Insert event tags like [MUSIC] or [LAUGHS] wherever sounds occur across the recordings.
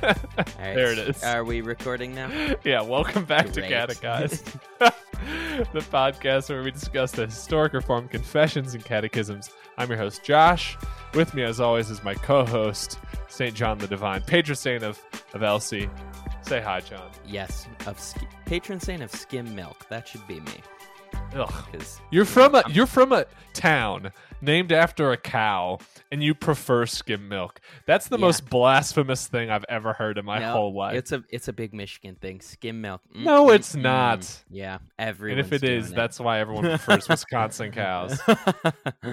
there it is. Are we recording now? yeah, welcome back Great. to Catechized, [LAUGHS] [LAUGHS] the podcast where we discuss the historic reform confessions and catechisms. I'm your host, Josh. With me, as always, is my co host, St. John the Divine, patron saint of, of Elsie. Say hi, John. Yes, of sk- patron saint of skim milk. That should be me. Ugh. You're from a you're from a town named after a cow, and you prefer skim milk. That's the Yeah. most blasphemous thing I've ever heard in my no, whole life. It's a it's a big Michigan thing. Skim milk. Mm, No, mm, it's mm. not. Yeah, everyone. and if it is, that's why everyone [LAUGHS] prefers Wisconsin cows. [LAUGHS] uh,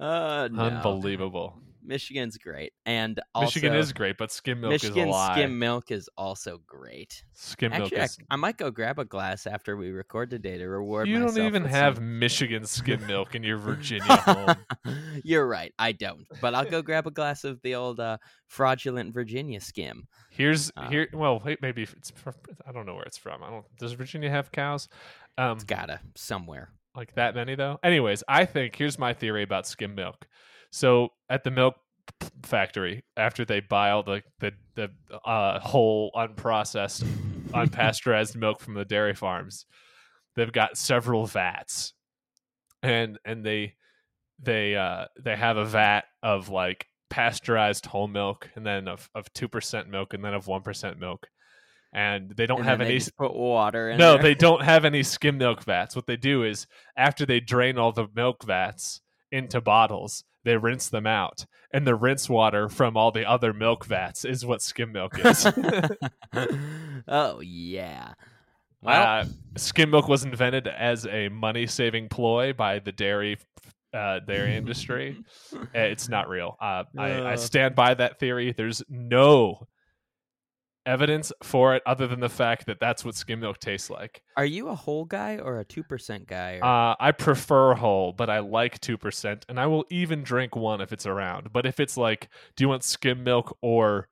no. Unbelievable. Michigan's great, and also, Michigan is great, but skim milk Michigan is a lie. skim milk is also great. Skim milk Actually, I, is. I might go grab a glass after we record today to reward You don't even have some- Michigan skim milk in your Virginia home. [LAUGHS] You're right. I don't. But I'll go grab a glass of the old uh, fraudulent Virginia skim. Here's Uh, here. Well, maybe it's. From, I don't know where it's from. I don't. Does Virginia have cows? Um, It's gotta somewhere. like that many though. Anyways, I think here's my theory about skim milk. So at the milk factory, after they buy all the the the uh, whole unprocessed, unpasteurized [LAUGHS] milk from the dairy farms, they've got several vats, and and they they uh they have a vat of like pasteurized whole milk, and then of of two percent milk, and then of one percent milk, and they don't And have any put water in no, there. they don't have any skim milk vats. What they do is after they drain all the milk vats into bottles, they rinse them out. And the rinse water from all the other milk vats is what skim milk is. [LAUGHS] oh yeah. Well, uh, skim milk was invented as a money saving ploy by the dairy uh, dairy industry. [LAUGHS] It's not real. Uh, I, I Uh. stand by that theory. There's no evidence for it other than the fact that that's what skim milk tastes like. are you a whole guy or a two percent guy? Or... Uh, I prefer whole, but I like two percent, and I will even drink one if it's around. But if it's like, do you want skim milk or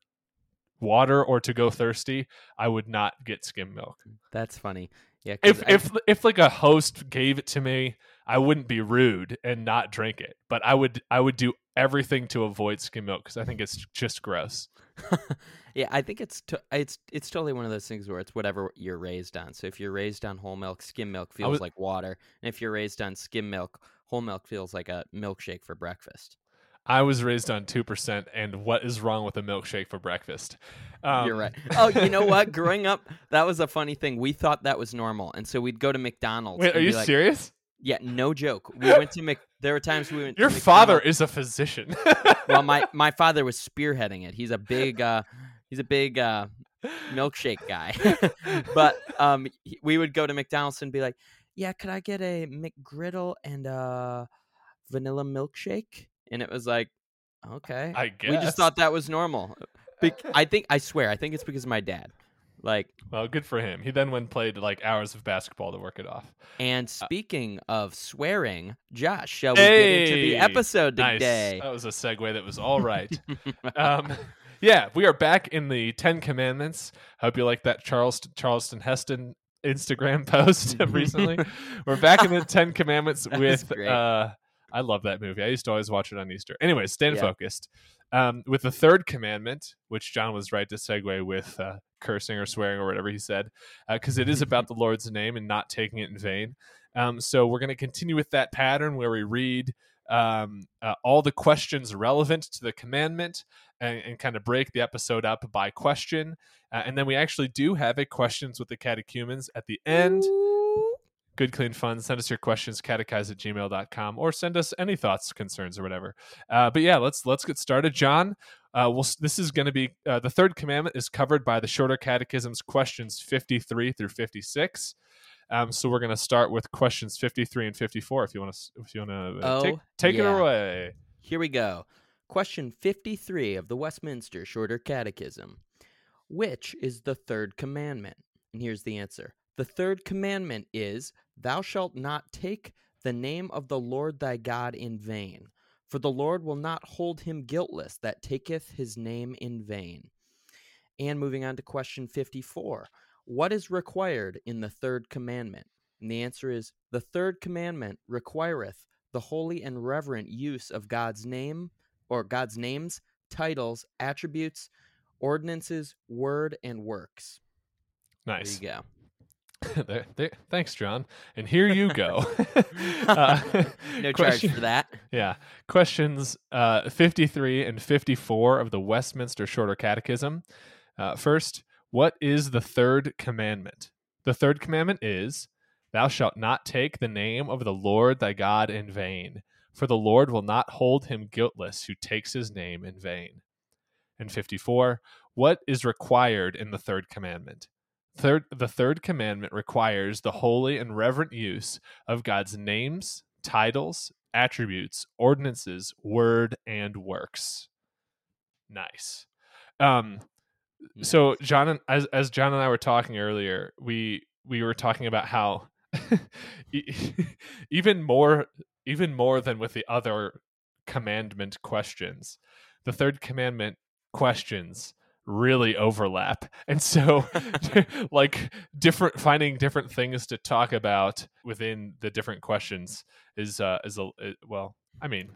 water or to go thirsty? I would not get skim milk. That's funny. Yeah. If I- if if like a host gave it to me, I wouldn't be rude and not drink it. But I would I would do everything to avoid skim milk because I think it's just gross. [LAUGHS] yeah, I think it's to, it's it's totally one of those things where it's whatever you're raised on. So if you're raised on whole milk, skim milk feels was- like water, and if you're raised on skim milk, whole milk feels like a milkshake for breakfast. I was raised on two percent, and what is wrong with a milkshake for breakfast? Um, You're right. Oh, you know what? [LAUGHS] Growing up, that was a funny thing. We thought that was normal, and so we'd go to McDonald's. Wait, are you like, serious? Yeah, no joke. We [LAUGHS] went to Mc. There were times we went. Your father is a physician. [LAUGHS] well, my my [LAUGHS] father was spearheading it. He's a big. uh He's a big uh milkshake guy. [LAUGHS] but um, we would go to McDonald's and be like, "Yeah, could I get a McGriddle and a vanilla milkshake?" And it was like, "Okay." I guess. We just thought that was normal. Bec- I think I swear, I think it's because of my dad. Like, Well, good for him. He then went and played like hours of basketball to work it off. and speaking of swearing, Josh, shall we get into the Hey, episode Nice. today? That was a segue that was all right. [LAUGHS] um, yeah, we are back in the Ten Commandments. Hope you like that Charleston Charleston Heston Instagram [LAUGHS] post recently. We're back in the [LAUGHS] Ten Commandments with. Uh, I love that movie. I used to always watch it on Easter. Anyways, stand Yeah. focused. Um, with the third commandment, which John was right to segue with uh, cursing or swearing or whatever he said, because it is [LAUGHS] about the Lord's name and not taking it in vain. Um, so we're going to continue with that pattern where we read um, uh, all the questions relevant to the commandment and, and kind of break the episode up by question. Uh, and then we actually do have a questions with the catechumens at the end. Good, clean fun. Send us your questions, catechize at gmail.com, or send us any thoughts, concerns, or whatever. Uh, but yeah, let's let's get started. John, uh, we'll, this is going to be uh, the third commandment is covered by the shorter catechisms questions 53 through 56. Um, so we're going to start with questions 53 and 54 if you want to if you want to uh, take Oh, take it yeah. away. Here we go. Question 53 of the Westminster Shorter Catechism. Which is the third commandment? And here's the answer. The third commandment is, Thou shalt not take the name of the Lord thy God in vain, for the Lord will not hold him guiltless that taketh his name in vain. And moving on to question 54. What is required in the third commandment? And the answer is, The third commandment requireth the holy and reverent use of God's name or God's names, titles, attributes, ordinances, word, and works. Nice. There you go. [LAUGHS] There- there- thanks, John. And here you go. [LAUGHS] Uh, No charge question- for that. Yeah. Questions uh, 53 and 54 of the Westminster Shorter Catechism. Uh, first, what is the third commandment? The third commandment is, Thou shalt not take the name of the Lord thy God in vain, for the Lord will not hold him guiltless who takes his name in vain. And 54, what is required in the third commandment? Third, the third commandment requires the holy and reverent use of God's names, titles, attributes, ordinances, word, and works. Nice. Um, so John and as as John and I were talking earlier, we we were talking about how [LAUGHS] [LAUGHS] even more even more than with the other commandment questions, the third commandment questions really overlap. And so [LAUGHS] [LAUGHS] like different finding different things to talk about within the different questions is uh is a it- well, I mean,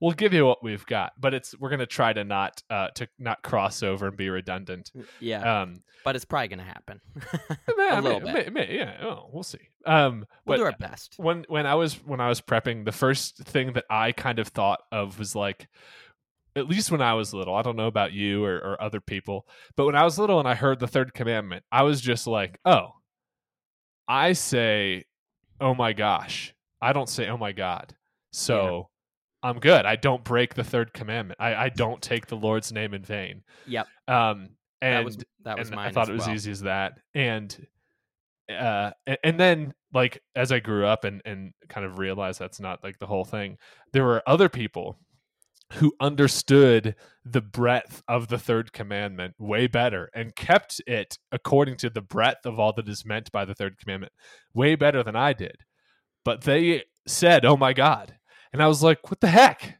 we'll give you what we've got, but it's we're going to try to not uh to not cross over and be redundant. yeah, Um but it's probably gonna happen. [LAUGHS] a little bit. yeah, oh, we'll see. Um we'll do our best. when when I was when I was prepping, the first thing that I kind of thought of was like at least when I was little, I don't know about you or, or other people, but when I was little and I heard the third commandment, I was just like, oh, I say, oh my gosh. I don't say, oh my God. So I'm good. I don't break the third commandment. I, I don't take the Lord's name in vain. Yep. Um, and that was that was. I thought it was well. easy as that. And uh and then like as I grew up and and kind of realized that's not like the whole thing, there were other people who understood the breadth of the third commandment way better and kept it according to the breadth of all that is meant by the third commandment way better than I did. But they said, "Oh my god." And I was like, "What the heck?"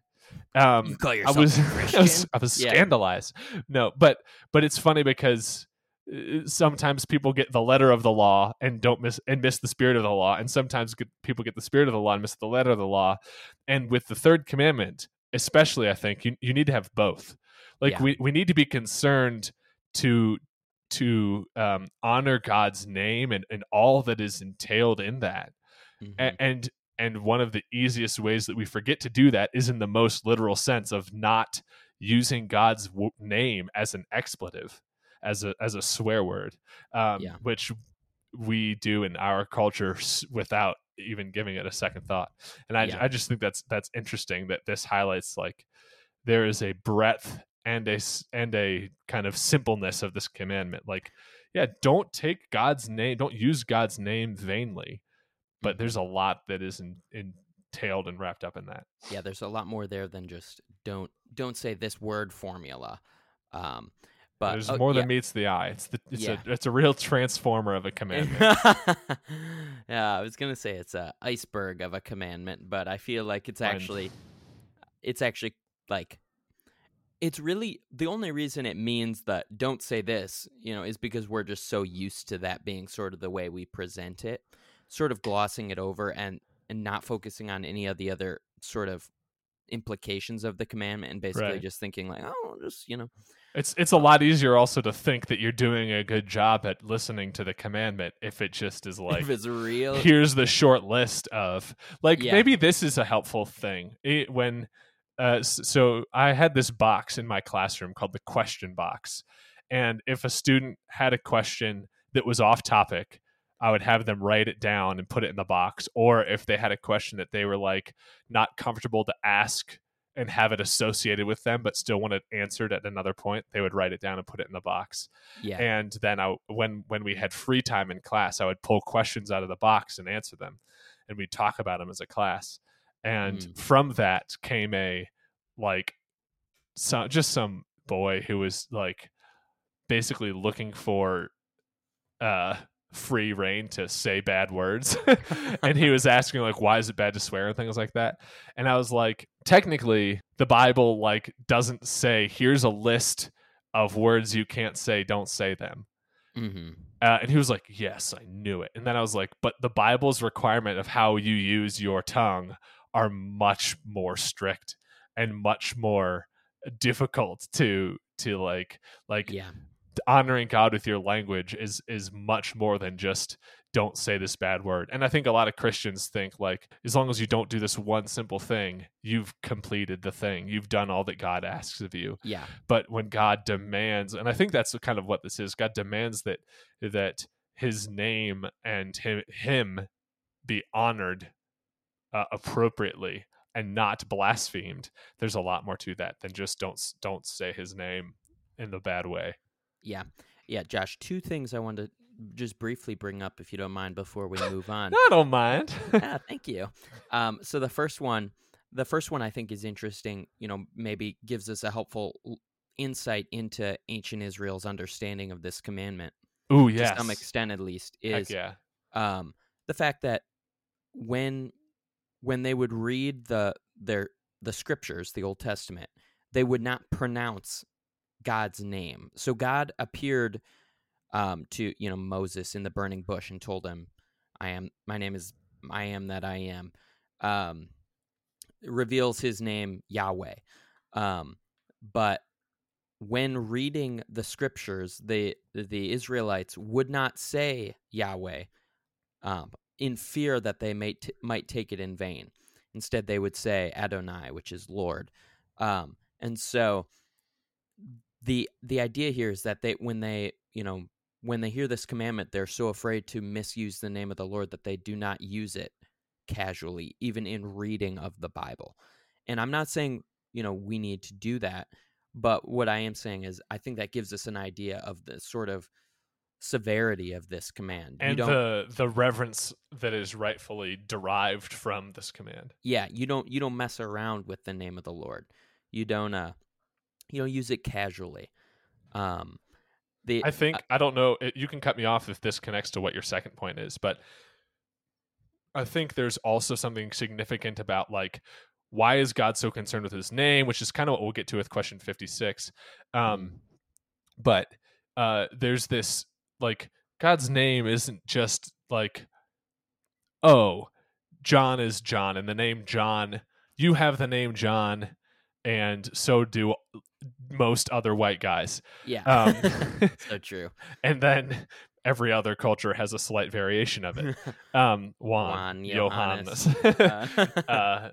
Um You call I was, [LAUGHS] I was I was Yeah. scandalized. No, but but it's funny because uh, sometimes people get the letter of the law and don't miss and miss the spirit of the law, and sometimes get, people get the spirit of the law and miss the letter of the law. And with the third commandment, especially, I think you you need to have both. Like Yeah. we we need to be concerned to to um, honor God's name and and all that is entailed in that Mhm. a- and and one of the easiest ways that we forget to do that is in the most literal sense of not using God's w- name as an expletive, as a as a swear word, um, Yeah. which we do in our culture without even giving it a second thought. And I Yeah. I just think that's that's interesting that this highlights like there is a breadth and a and a kind of simpleness of this commandment. Like, yeah, don't take God's name, don't use God's name vainly but Mhm. there's a lot that is in, entailed and wrapped up in that. yeah, there's a lot more there than just don't don't say this word formula. Um, but there's oh, more yeah. than meets the eye. It's the it's Yeah. a it's a real transformer of a commandment. [LAUGHS] yeah, I was gonna say it's a iceberg of a commandment, but I feel like it's actually, it's actually like, it's really the only reason it means that don't say this, you know, is because we're just so used to that being sort of the way we present it, sort of glossing it over and and not focusing on any of the other sort of implications of the commandment and basically Right. just thinking like, oh, just you know, It's it's a lot easier also to think that you're doing a good job at listening to the commandment if it just is like if it's real, here's the short list of like Yeah. maybe this is a helpful thing. It, when uh, so i had this box in my classroom called the question box. And if a student had a question that was off topic i would have them write it down and put it in the box. Or if they had a question that they were like not comfortable to ask and have it associated with them but still want it answered at another point they would write it down and put it in the box yeah, and then I when when we had free time in class, I would pull questions out of the box and answer them, and we'd talk about them as a class. And Mm. from that came a like some just some boy who was like basically looking for uh free rein to say bad words. [LAUGHS] And he was asking like why is it bad to swear and things like that. And i was like technically the bible like doesn't say here's a list of words you can't say don't say them. Hmm uh, and he was like yes i knew it. And then i was like but the bible's requirement of how you use your tongue are much more strict and much more difficult to to like like Yeah. Honoring God with your language is is much more than just don't say this bad word. And I think a lot of Christians think like as long as you don't do this one simple thing, you've completed the thing. You've done all that God asks of you. Yeah. But when God demands, and I think that's kind of what this is, God demands that that his name and him him be honored uh, appropriately and not blasphemed. There's a lot more to that than just don't don't say his name in the bad way. Yeah. Yeah, Josh, two things I wanted to just briefly bring up if you don't mind before we move [LAUGHS] on. I don't mind. ah, [LAUGHS] thank you. Um, so the first one, the first one I think is interesting. You know, maybe gives us a helpful insight into ancient Israel's understanding of this commandment Ooh, to yes. some extent, at least. Heck Is yeah. um, the fact that when when they would read the their the scriptures, the Old Testament, they would not pronounce God's name. So God appeared um, to you know Moses in the burning bush and told him, "I am. My name is. I am that I am." Um, reveals His name Yahweh, um, but when reading the scriptures, the the Israelites would not say Yahweh um, in fear that they may t- might take it in vain. Instead, they would say Adonai, which is Lord. Um, and so the the idea here is that they when they you know when they hear this commandment, they're so afraid to misuse the name of the Lord that they do not use it casually, even in reading of the Bible. And I'm not saying you know we need to do that, but what I am saying is I think that gives us an idea of the sort of severity of this command. you And the the reverence that is rightfully derived from this command. yeah you don't you don't mess around with the name of the lord you don't uh you don't use it casually um the I think I don't know. It, you can cut me off if this connects to what your second point is, but I think there's also something significant about like why is God so concerned with His name, which is kind of what we'll get to with question 56. Um, but uh, there's this like God's name isn't just like oh John is John and the name John you have the name John and so do most other white guys yeah um, [LAUGHS] so [LAUGHS] true and then every other culture has a slight variation of it. [LAUGHS] Um, Juan, Juan, Johannes. Johannes. uh,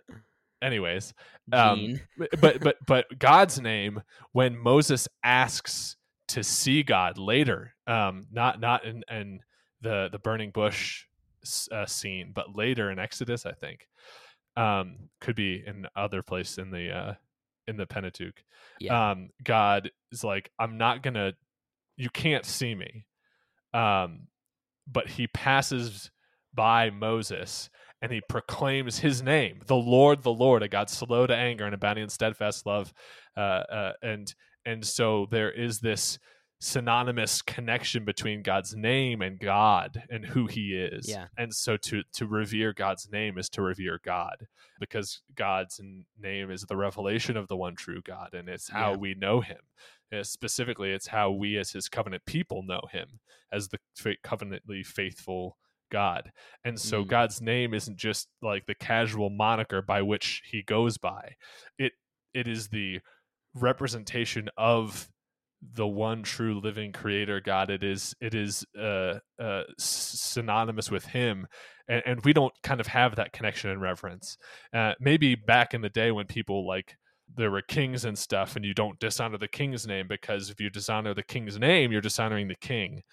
anyways, um, but but but God's name when Moses asks to see God later, um, not not in, in the the burning bush uh, scene, but later in Exodus, I think, um, could be in other place in the uh, in the Pentateuch. Yeah. Um, God is like, I'm not gonna, you can't see me, um, but He passes by Moses and he proclaims his name, the Lord, the Lord, a God slow to anger and abounding in steadfast love, uh, uh, and and so there is this synonymous connection between God's name and God and who He is. Yeah. And so to to revere God's name is to revere God because God's name is the revelation of the one true God, and it's how Yeah. we know Him. Uh, specifically, it's how we as His covenant people know Him as the covenantly faithful God. And so Mm. God's name isn't just like the casual moniker by which he goes by. It it is the representation of the one true living creator God. It is it is uh, uh, synonymous with him. And, and we don't kind of have that connection and reverence. Uh, maybe back in the day when people like there were kings and stuff and you don't dishonor the king's name because if you dishonor the king's name you're dishonoring the king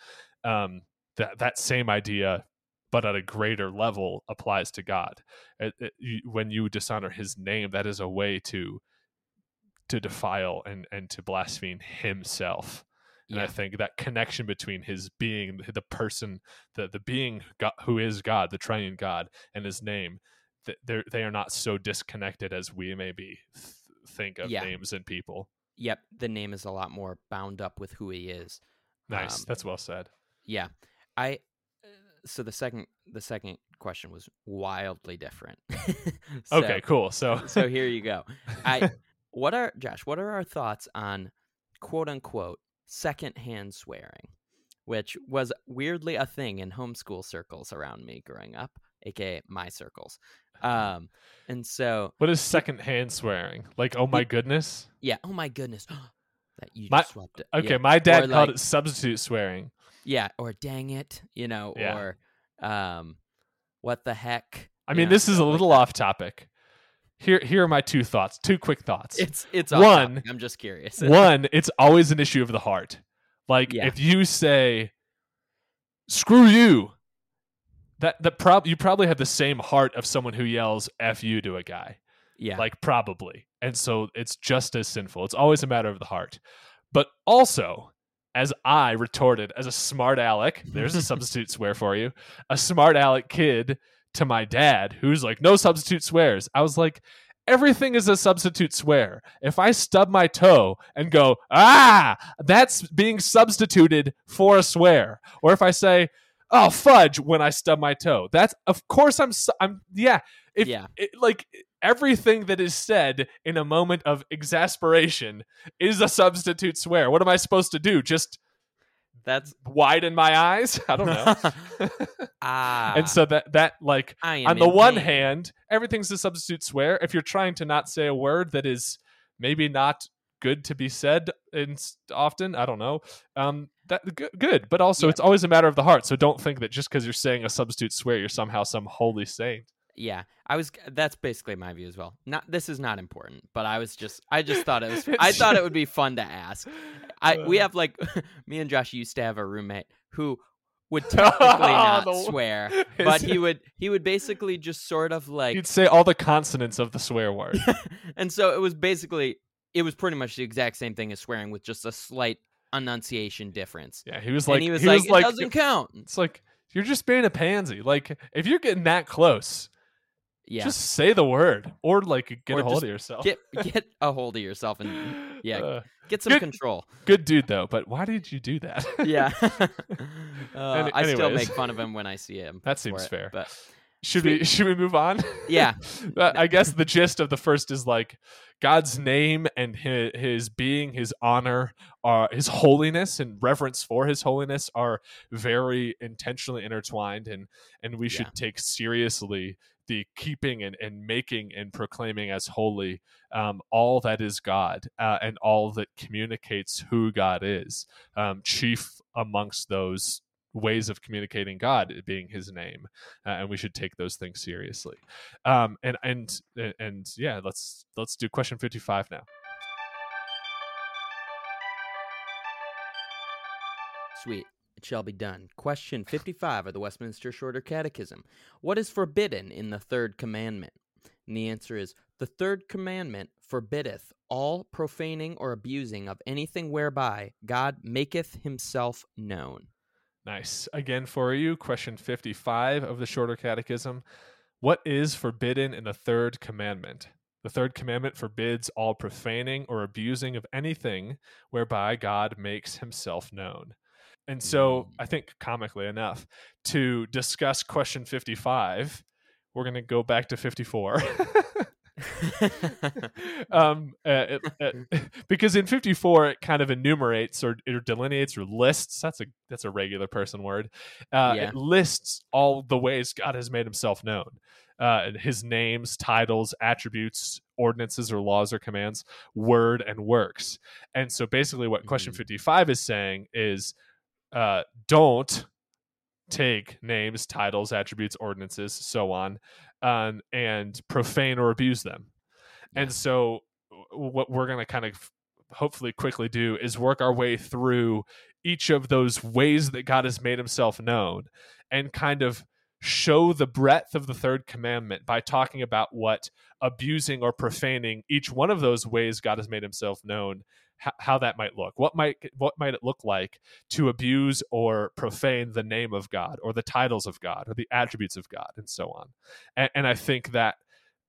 um, that that same idea but at a greater level applies to God. It- it- you- when you dishonor His name, that is a way to to defile and and to blaspheme Himself. And I think that connection between His being, the person, the the being God, who is God, the Triune God, and His name, they they are not so disconnected as we maybe th- think of Yeah. names and people. Yep. The name is a lot more bound up with who he is. Nice, Um, that's well said. Yeah. I uh, so the second the second question was wildly different. [LAUGHS] So- okay, cool. So so here you go. I [LAUGHS] what are Josh, what are our thoughts on quote unquote secondhand swearing, which was weirdly a thing in homeschool circles around me growing up, aka my circles. [LAUGHS] Um and so what is secondhand swearing? Like, oh my goodness. yeah, oh my goodness. [GASPS] that you My- just swapped it. Okay, yeah. my dad Or, called like- it substitute swearing. yeah, or dang it, you know, Yeah. or um, what the heck? I mean, know, this is a stuff like little off topic. Here, here are my two thoughts. Two quick thoughts. It's it's One- I'm just curious. [LAUGHS] One, it's always an issue of the heart. Like Yeah. if you say "screw you," that that prob you probably have the same heart of someone who yells "f you" to a guy. yeah, Like probably, and so it's just as sinful. It's always a matter of the heart. But also, as I retorted as a smart aleck, there's a [LAUGHS] substitute swear for you, a smart aleck kid to my dad who's like, no substitute swears. I was like, everything is a substitute swear. If I stub my toe and go, ah, that's being substituted for a swear. Or if I say, oh, fudge when I stub my toe, that's, of course, I'm, I'm, yeah. If, Yeah. it, like, everything that is said in a moment of exasperation is a substitute swear. What am I supposed to do? Just that's widen my eyes? [LAUGHS] I don't know. [LAUGHS] ah. and so that that like on the one pain. hand, everything's a substitute swear. If you're trying to not say a word that is maybe not good to be said in often, I don't know. Um, that good, good, but also Yeah. it's always a matter of the heart. So don't think that just because you're saying a substitute swear, you're somehow some holy saint. Yeah, I was. That's basically my view as well. Not this is not important, but I was just. I just thought it was. [LAUGHS] I thought it would be fun to ask. I we Uh. have like [LAUGHS] me and Josh used to have a roommate who would [LAUGHS] technically not The- swear, but he would he would basically just sort of like, You'd say all the consonants of the swear word. and so it was basically it was pretty much the exact same thing as swearing with just a slight enunciation difference. Yeah, he was like, and he was like, it doesn't count. it's like you're just being a pansy. Like if you're getting that close, Yeah, just say the word or like get Or a hold of yourself. get get [LAUGHS] a hold of yourself and yeah, Uh, get some good- control. good dude though, but why did you do that? yeah. [LAUGHS] [LAUGHS] uh, Any- I still make fun of him when I see him. That seems it, fair. But should we should we move on? Yeah. I guess the gist of the first is like God's name and his, his being, his honor, uh, his holiness and reverence for his holiness are very intentionally intertwined, and and we should Yeah. take seriously the keeping and, and making and proclaiming as holy um, all that is God uh, and all that communicates who God is. Um, chief amongst those ways of communicating God being His name, uh, and we should take those things seriously. Um, and and and yeah, let's let's do question fifty five now. sweet. It shall be done. Question 55 of the Westminster Shorter Catechism. What is forbidden in the third commandment? And the answer is The third commandment forbiddeth all profaning or abusing of anything whereby God maketh himself known. Nice. Again for you, question 55 of the Shorter Catechism. What is forbidden in the third commandment? The third commandment forbids all profaning or abusing of anything whereby God makes himself known. And so, I think comically enough, to discuss question 55, we're going to go back to 54. [LAUGHS] um, uh, it, uh, [LAUGHS] because in 54 it kind of enumerates or, or delineates or lists. That's a that's a regular person word. Uh, Yeah. It lists all the ways God has made Himself known, uh, His names, titles, attributes, ordinances or laws or commands, word and works. And so basically, what question Mhm. 55 is saying is, uh, don't take names, titles, attributes, ordinances, so on, um, and profane or abuse them. And so, what we're going to kind of hopefully quickly do is work our way through each of those ways that God has made himself known and kind of show the breadth of the third commandment by talking about what abusing or profaning each one of those ways God has made himself known how, that might look what might what might it look like to abuse or profane the name of God or the titles of God or the attributes of God and so on and, and I think that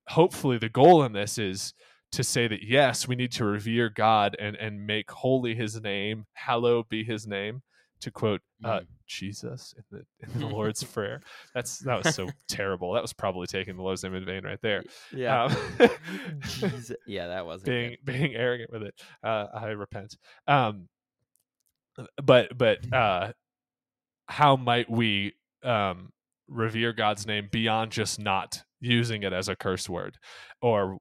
hopefully the goal in this is to say that yes we need to revere God and and make holy his name hallowed be his name to quote uh, Mm. Jesus in the [LAUGHS] in the Lord's prayer that's that was so [LAUGHS] terrible that was probably taking the Lord's name in vain right there yeah. um, [LAUGHS] Jesus. Yeah, that wasn't being good. being arrogant with it. Uh, I repent. Um, but but uh, how might we um, revere God's name beyond just not using it as a curse word, or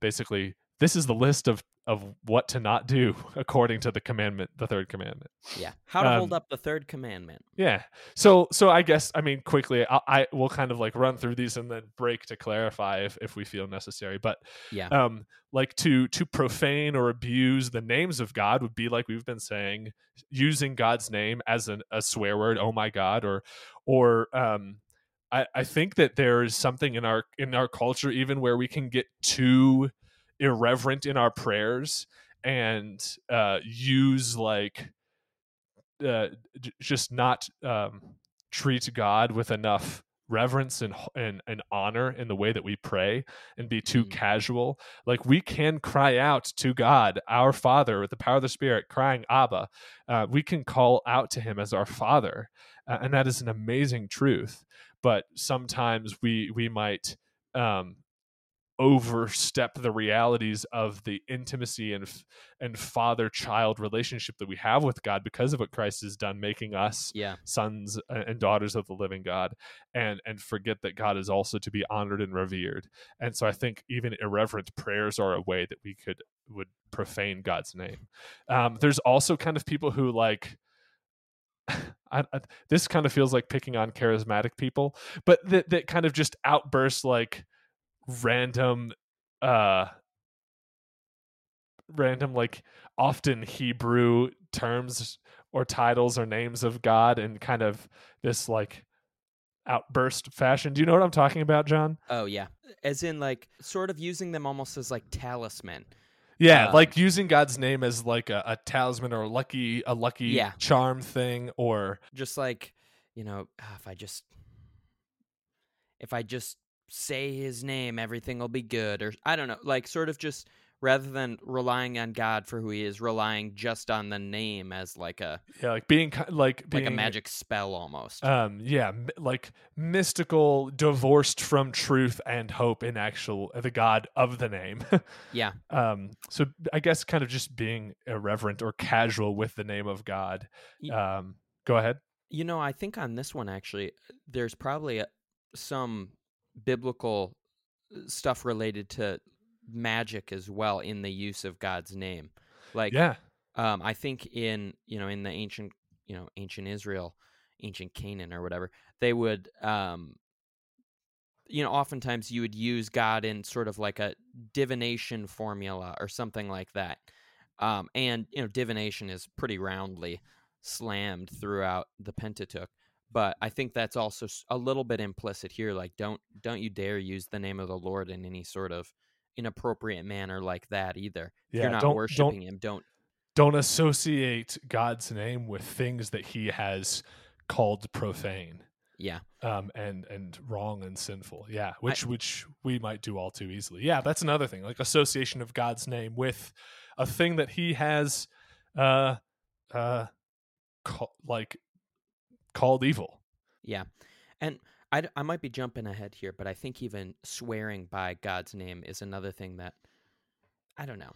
basically this is the list of of what to not do [LAUGHS] according to the commandment, the third commandment. Yeah. How to hold Um, up the third commandment. Yeah. So so I guess I mean quickly I, I will kind of like run through these and then break to clarify if if we feel necessary. But Yeah. um like to to profane or abuse the names of God would be like we've been saying using God's name as an, a swear word. Oh my God, or or um. I, I think that there is something in our in our culture even where we can get too irreverent in our prayers and uh, use like uh, j- just not um, treat God with enough reverence and, and and honor in the way that we pray and be too Mm. casual. Like we can cry out to god our father with the power of the spirit crying abba. Uh, we can call out to him as our father uh, and that is an amazing truth. But sometimes we we might um overstep the realities of the intimacy and and father child relationship that we have with God because of what Christ has done making us Yeah. sons and daughters of the living God and and forget that God is also to be honored and revered and so I think even irreverent prayers are a way that we could would profane God's name um, there's also kind of people who like [SIGHS] I, I, this kind of feels like picking on charismatic people but that, that kind of just outburst like random uh random like often hebrew terms or titles or names of god and kind of this like outburst fashion do you know what i'm talking about john Oh yeah. As in like sort of using them almost as like talisman. yeah Um, like using god's name as like a, a talisman or a lucky a lucky Yeah. charm thing or Just like, you know, "Ah, if I just if I just say his name, everything will be good or I don't know, like sort of just rather than relying on God for who he is, relying just on the name as like a yeah like being like being like a magic spell almost. um yeah m- like mystical divorced from truth and hope in actual the god of the name [LAUGHS] yeah. um so i guess kind of just being irreverent or casual with the name of god um go ahead You know, I think on this one actually, there's probably a, some biblical uh, stuff related to magic as well in the use of God's name. Like, yeah um, I think in you know in the ancient you know ancient Israel, ancient Canaan or whatever, they would um, you know oftentimes you would use God in sort of like a divination formula or something like that. Um, and you know divination is pretty roundly slammed throughout the Pentateuch. But I think that's also a little bit implicit here. Like, don't don't you dare use the name of the Lord in any sort of inappropriate manner like that either. If Yeah, you're not don't- worshiping Him, don't don't associate god's name with things that he has called profane Yeah. um and and wrong and sinful yeah which which we might do all too easily yeah that's another thing like association of god's name with a thing that he has uh uh like called evil Yeah. And I, I might be jumping ahead here, but I think even swearing by God's name is another thing that I don't know.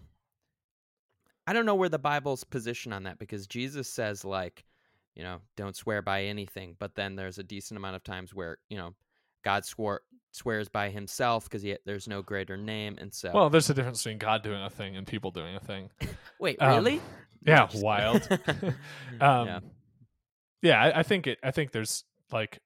I don't know where the Bible's position on that because Jesus says, like, you know, don't swear by anything. But then there's a decent amount of times where, you know, God swore, swears by himself because He there's no greater name. And so, well there's a difference between god doing a thing and people doing a thing [LAUGHS] wait, um, really? yeah [LAUGHS] wild [LAUGHS] um Yeah. Yeah, I, I think it i think there's like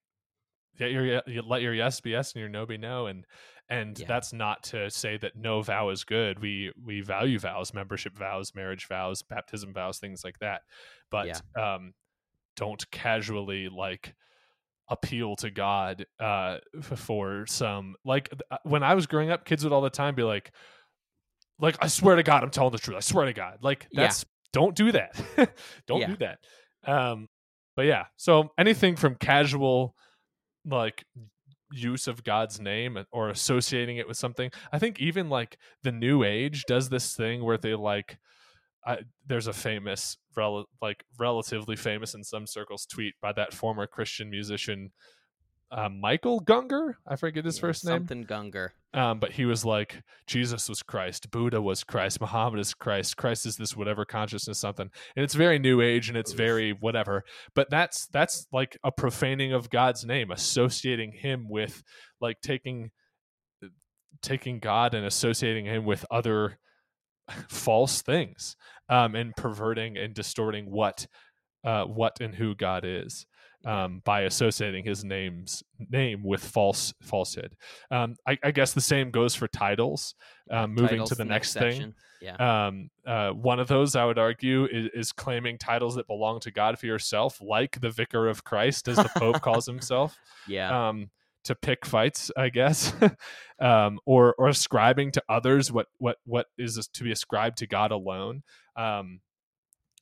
yeah your you let your yes be yes and your no be no and and Yeah. that's not to say that no vow is good. We we value vows membership vows marriage vows baptism vows things like that. But um don't casually like appeal to god uh for some like uh, when i was growing up kids would all the time be like like i swear to god i'm telling the truth. I swear to god. Like Yeah. that's don't do that. [LAUGHS] Don't Yeah. do that. Um but yeah so anything from casual like use of god's name or associating it with something i think even like the new age does this thing where they like I, there's a famous rel- like relatively famous in some circles tweet by that former christian musician uh, michael Gungor? I forget his Yeah, first name. Something Gungor. um, but he was like, Jesus was Christ, Buddha was Christ, Muhammad is Christ, Christ is this whatever consciousness something, and it's very new age and it's very whatever. But that's that's like a profaning of God's name, associating him with like taking taking God and associating him with other [LAUGHS] false things um, and perverting and distorting what uh, what and who God is um, by associating his name's name with false falsehood. Um, I, I, guess the same goes for titles. Um, moving Titles, to the, next, thing. Yeah. um, uh, one of those I would argue is, is claiming titles that belong to God for yourself, like the Vicar of Christ, as the Pope calls [LAUGHS] himself. yeah. Um, to pick fights, I guess, [LAUGHS] um, or or ascribing to others what what what is to be ascribed to God alone. Um,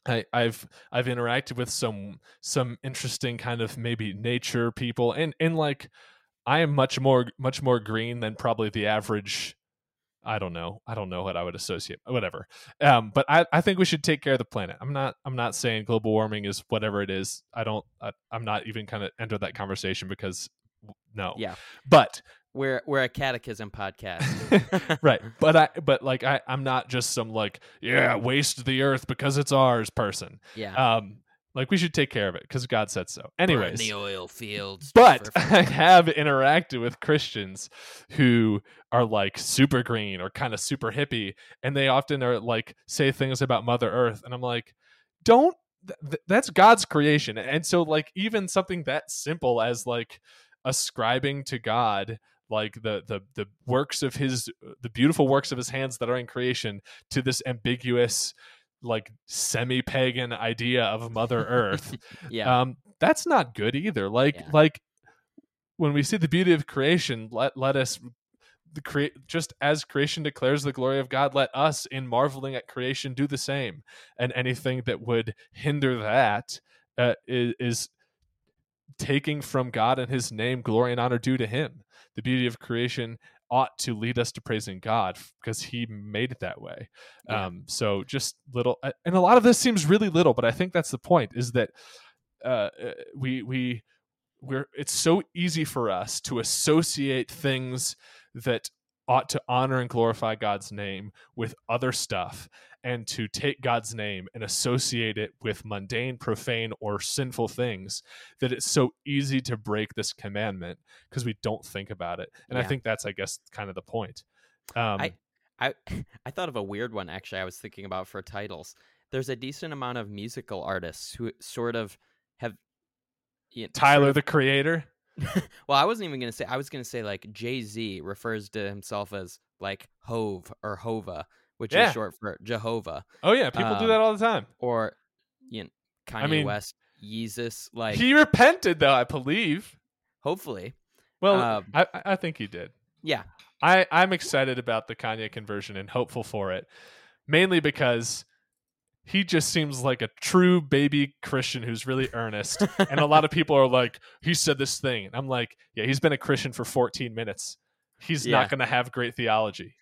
I, I've I've interacted with some some interesting kind of maybe nature people, and and like I am much more much more green than probably the average. I don't know. I don't know what I would associate. Whatever. Um, but I, I think we should take care of the planet. I'm not I'm not saying global warming is whatever it is. I don't. I, I'm not even kind of enter that conversation because no. Yeah. But We're we're a catechism podcast. [LAUGHS] right but i but like i i'm not just some like yeah waste the earth because it's ours person Yeah. um like we should take care of it because god said so Burn anyways the oil fields. but i have interacted with christians who are like super green or kind of super hippie and they often are like say things about mother earth and i'm like don't th- that's god's creation and so like even something that simple as like ascribing to god like the the the works of his the beautiful works of his hands that are in creation to this ambiguous like semi-pagan idea of mother [LAUGHS] earth yeah. um that's not good either like Yeah. like when we see the beauty of creation let let us the create just as creation declares the glory of god let us in marveling at creation do the same and anything that would hinder that uh, is, is taking from god and his name glory and honor due to him the beauty of creation ought to lead us to praising god because he made it that way Yeah. um so just little and a lot of this seems really little but i think that's the point is that uh uh, we we we're it's so easy for us to associate things that ought to honor and glorify God's name with other stuff and to take God's name and associate it with mundane, profane, or sinful things that it's so easy to break this commandment because we don't think about it. And I think that's, I guess, kind of the point. Um, I- I [LAUGHS] I thought of a weird one actually. I was thinking about for titles. There's a decent amount of musical artists who sort of have. You know, Tyler, sort the creator. [LAUGHS] well, I wasn't even gonna say. I was gonna say like Jay Z refers to himself as like Hov or Hova, which Yeah. is short for Jehovah, Oh, yeah. People do Um, that all the time. or you know, Kanye mean, West, Yeezus. Like, he repented, though, I believe. hopefully, Well, Um, I, I I think he did. yeah, I, I'm excited about the Kanye conversion and hopeful for it, mainly because he just seems like a true baby Christian who's really earnest. and a lot of [LAUGHS] people are like, he said this thing. And I'm like, yeah, he's been a Christian for 14 minutes. He's Yeah. not going to have great theology.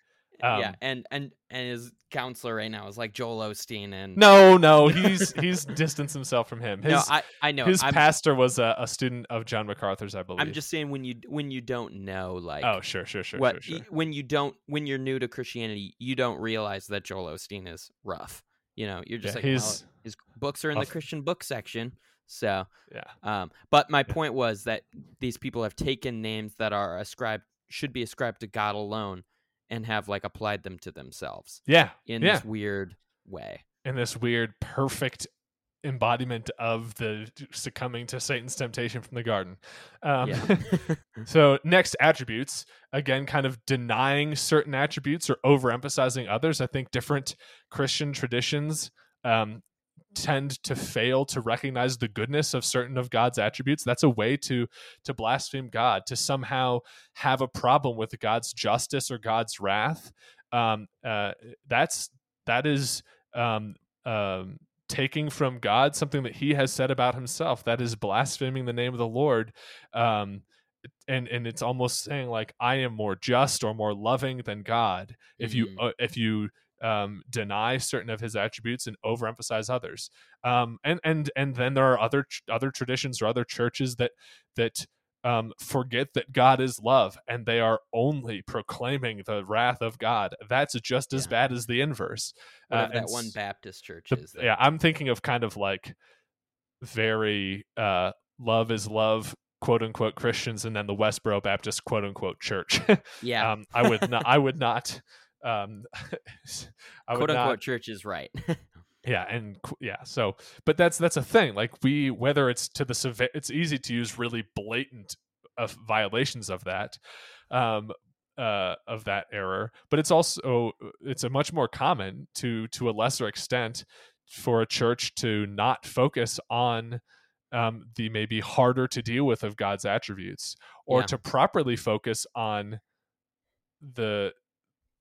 Um, yeah, and and and his counselor right now is like Joel Osteen, and No, no, [LAUGHS] he's he's distanced himself from him. His, no, I I know his I'm, pastor was a, a student of John MacArthur's, I believe. I'm just saying when you when you don't know like oh, sure, sure, sure, what sure, sure. when you don't when you're new to Christianity, you don't realize that Joel Osteen is rough. You know, you're just Yeah, like well, his books are in the Christian book section. So, yeah, um, but my Yeah. point was that these people have taken names that are ascribed should be ascribed to God alone and have like applied them to themselves yeah, in yeah. this weird way. in this weird perfect embodiment of the succumbing to Satan's temptation from the garden. Um, Yeah. [LAUGHS] so next attributes again kind of denying certain attributes or overemphasizing others i think different christian traditions um, tend to fail to recognize the goodness of certain of god's attributes that's a way to to blaspheme god to somehow have a problem with god's justice or god's wrath. Um, uh, that's that is um, um, taking from god something that he has said about himself. That is blaspheming the name of the lord. Um, and and it's almost saying like I am more just or more loving than God. If you Mhm. uh, if you um, deny certain of His attributes and overemphasize others. Um, and and and then there are other ch- other traditions or other churches that that um, forget that God is love and they are only proclaiming the wrath of God. That's just as Yeah. bad as the inverse. Uh, that one Baptist church the- is. that- yeah, I'm thinking of kind of like very uh, love is love quote unquote Christians and then the Westboro Baptist quote unquote church. [LAUGHS] yeah. um, I would not [LAUGHS] I would not um, [LAUGHS] I Quote not, unquote church is right. [LAUGHS] yeah and yeah so but that's that's a thing like we whether it's to the severe it's easy to use really blatant uh, violations of that um uh of that error but it's also it's a much more common to to a lesser extent for a church to not focus on um the maybe harder to deal with of god's attributes or Yeah. to properly focus on the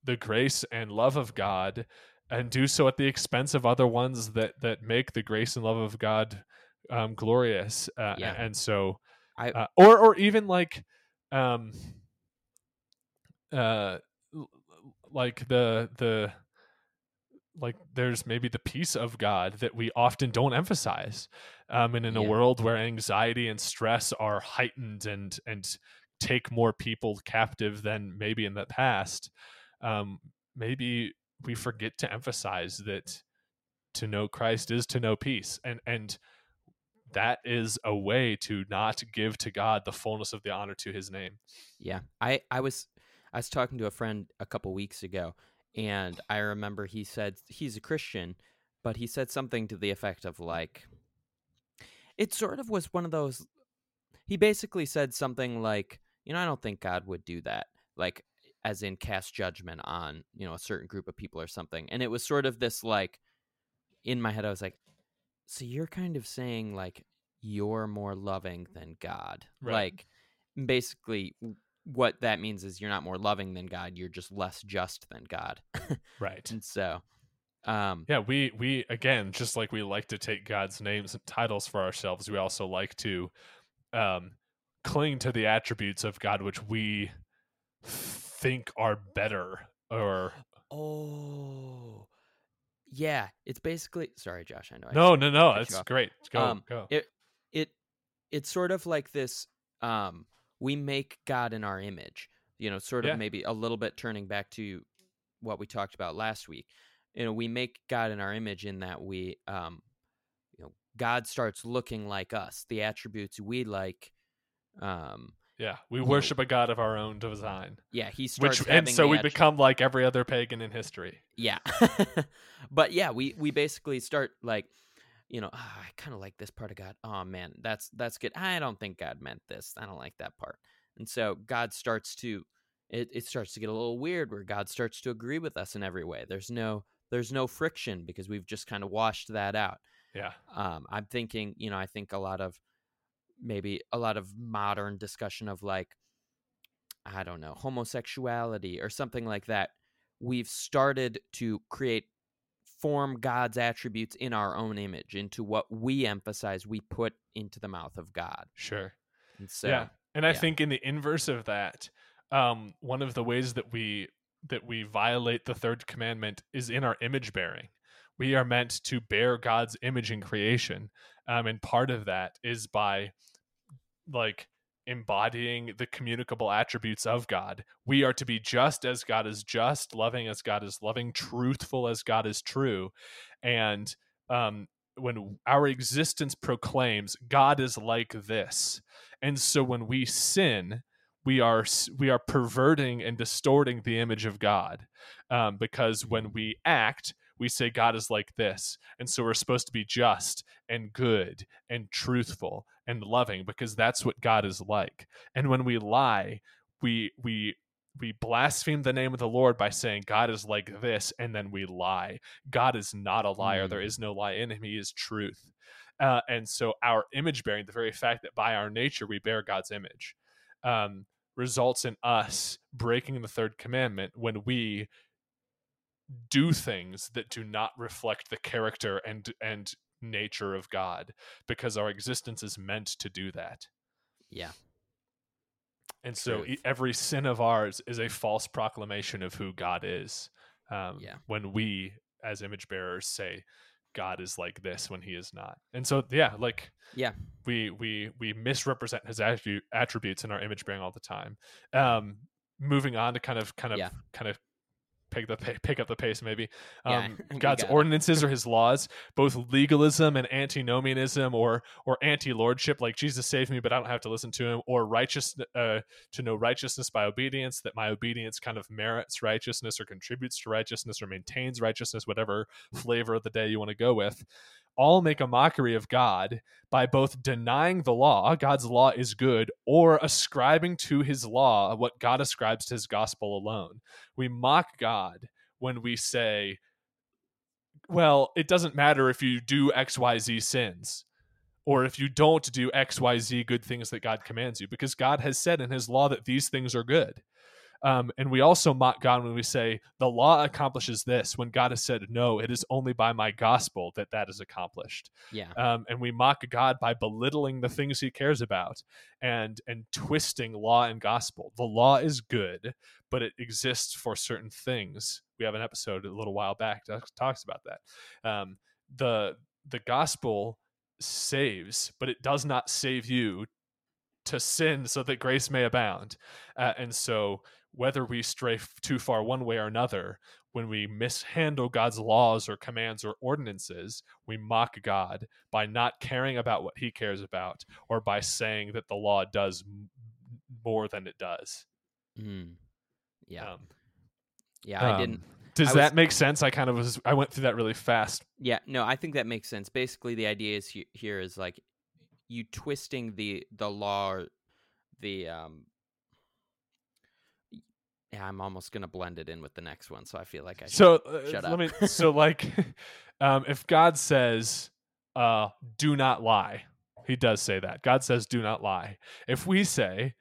the grace and love of god and do so at the expense of other ones that that make the grace and love of God um, glorious. Uh, Yeah. And so, I- uh, or or even like, um, uh, like the the like there's maybe the peace of God that we often don't emphasize. Um, and in a world where anxiety and stress are heightened and and take more people captive than maybe in the past, um, maybe we forget to emphasize that to know Christ is to know peace, and and that is a way to not give to God the fullness of the honor to His name. Yeah, I I was I was talking to a friend a couple weeks ago, and I remember he said he's a Christian, but he said something to the effect of like, it sort of was one of those. He basically said something like, you know, I don't think God would do that, like as in cast judgment on you know a certain group of people or something, and it was sort of this like, in my head I was like, so you're kind of saying like you're more loving than God, Right. like basically what that means is you're not more loving than God, you're just less just than God. [LAUGHS] Right. and so um Yeah, we we again, just like we like to take God's names and titles for ourselves, we also like to um cling to the attributes of God which we think are better or oh yeah, it's basically sorry Josh, I know I no, no, no, it's great. Go, Um, go. it it it's sort of like this um we make God in our image. You know, sort of Yeah. maybe a little bit turning back to what we talked about last week. You know, we make God in our image in that we um you know, God starts looking like us. The attributes we like um yeah, we worship a God of our own design, yeah, he starts which and so we become like every other pagan in history. Yeah. [LAUGHS] but yeah, we we basically start like you know, "Ah, I kind of like this part of God. Oh man, that's that's good. I don't think God meant this. I don't like that part. And so God starts to it, it starts to get a little weird where God starts to agree with us in every way. There's no there's no friction because we've just kind of washed that out. Yeah. Um, I'm thinking, you know, I think a lot of maybe a lot of modern discussion of like, I don't know, homosexuality or something like that. We've started to create, form God's attributes in our own image, into what we emphasize we put into the mouth of God. Sure. And so, yeah. And I yeah. think in the inverse of that, um, one of the ways that we that we violate the third commandment is in our image bearing. We are meant to bear God's image in creation, um, and part of that is by like embodying the communicable attributes of God. We are to be just as God is just, loving as God is loving, truthful as God is true, and um, when our existence proclaims God is like this, and so when we sin, we are we are perverting and distorting the image of God, um, because when we act, we say God is like this, and so we're supposed to be just and good and truthful and loving because that's what God is like. And when we lie, we we we blaspheme the name of the Lord by saying God is like this, and then we lie. God is not a liar. There Mm. is no lie in him. He is truth. Uh, and so our image bearing, the very fact that by our nature we bear God's image, um, results in us breaking the third commandment when we do things that do not reflect the character and and nature of God because our existence is meant to do that. yeah, And so Truth. every sin of ours is a false proclamation of who God is. Um, Yeah. When we, as image bearers, say God is like this when He is not, and so yeah, like yeah, we we we misrepresent His attribute, attributes in our image bearing all the time. Um, moving on to kind of kind of Yeah. kind of pick the [LAUGHS] pick up the pace maybe. Yeah, Um, [LAUGHS] we God's ordinances are [LAUGHS] His laws, both legalism and antinomianism, or or anti lordship, like Jesus saved me, but I don't have to listen to Him, or righteous uh, to know righteousness by obedience, that my obedience kind of merits righteousness or contributes to righteousness or maintains righteousness, whatever flavor of the day you want to go with. All make a mockery of God by both denying the law, God's law is good, or ascribing to his law what God ascribes to his gospel alone. We mock God when we say, well, it doesn't matter if you do XYZ sins or if you don't do XYZ good things that God commands you, because God has said in his law that these things are good. Um, and we also mock God when we say the law accomplishes this, when God has said, no, it is only by my gospel that that is accomplished Yeah. um, and we mock God by belittling the things He cares about and and twisting law and gospel. The law is good, but it exists for certain things. We have an episode a little while back that talks about that. Um, the the gospel saves, but it does not save you to sin so that grace may abound. Uh, and so, whether we stray f- too far one way or another, when we mishandle God's laws or commands or ordinances, we mock God by not caring about what He cares about or by saying that the law does m- more than it does. Mm. Yeah. Um, yeah. I um, didn't. Does I was- that make sense? I kind of was. I went through that really fast. Yeah. No, I think that makes sense. Basically, the idea is here is like you twisting the the law, the um. Yeah, I'm almost gonna blend it in with the next one, so I feel like I. So uh, shut let up. me. So [LAUGHS] like, [LAUGHS] um, if God says, uh, "Do not lie," He does say that. God says, "Do not lie." If we say,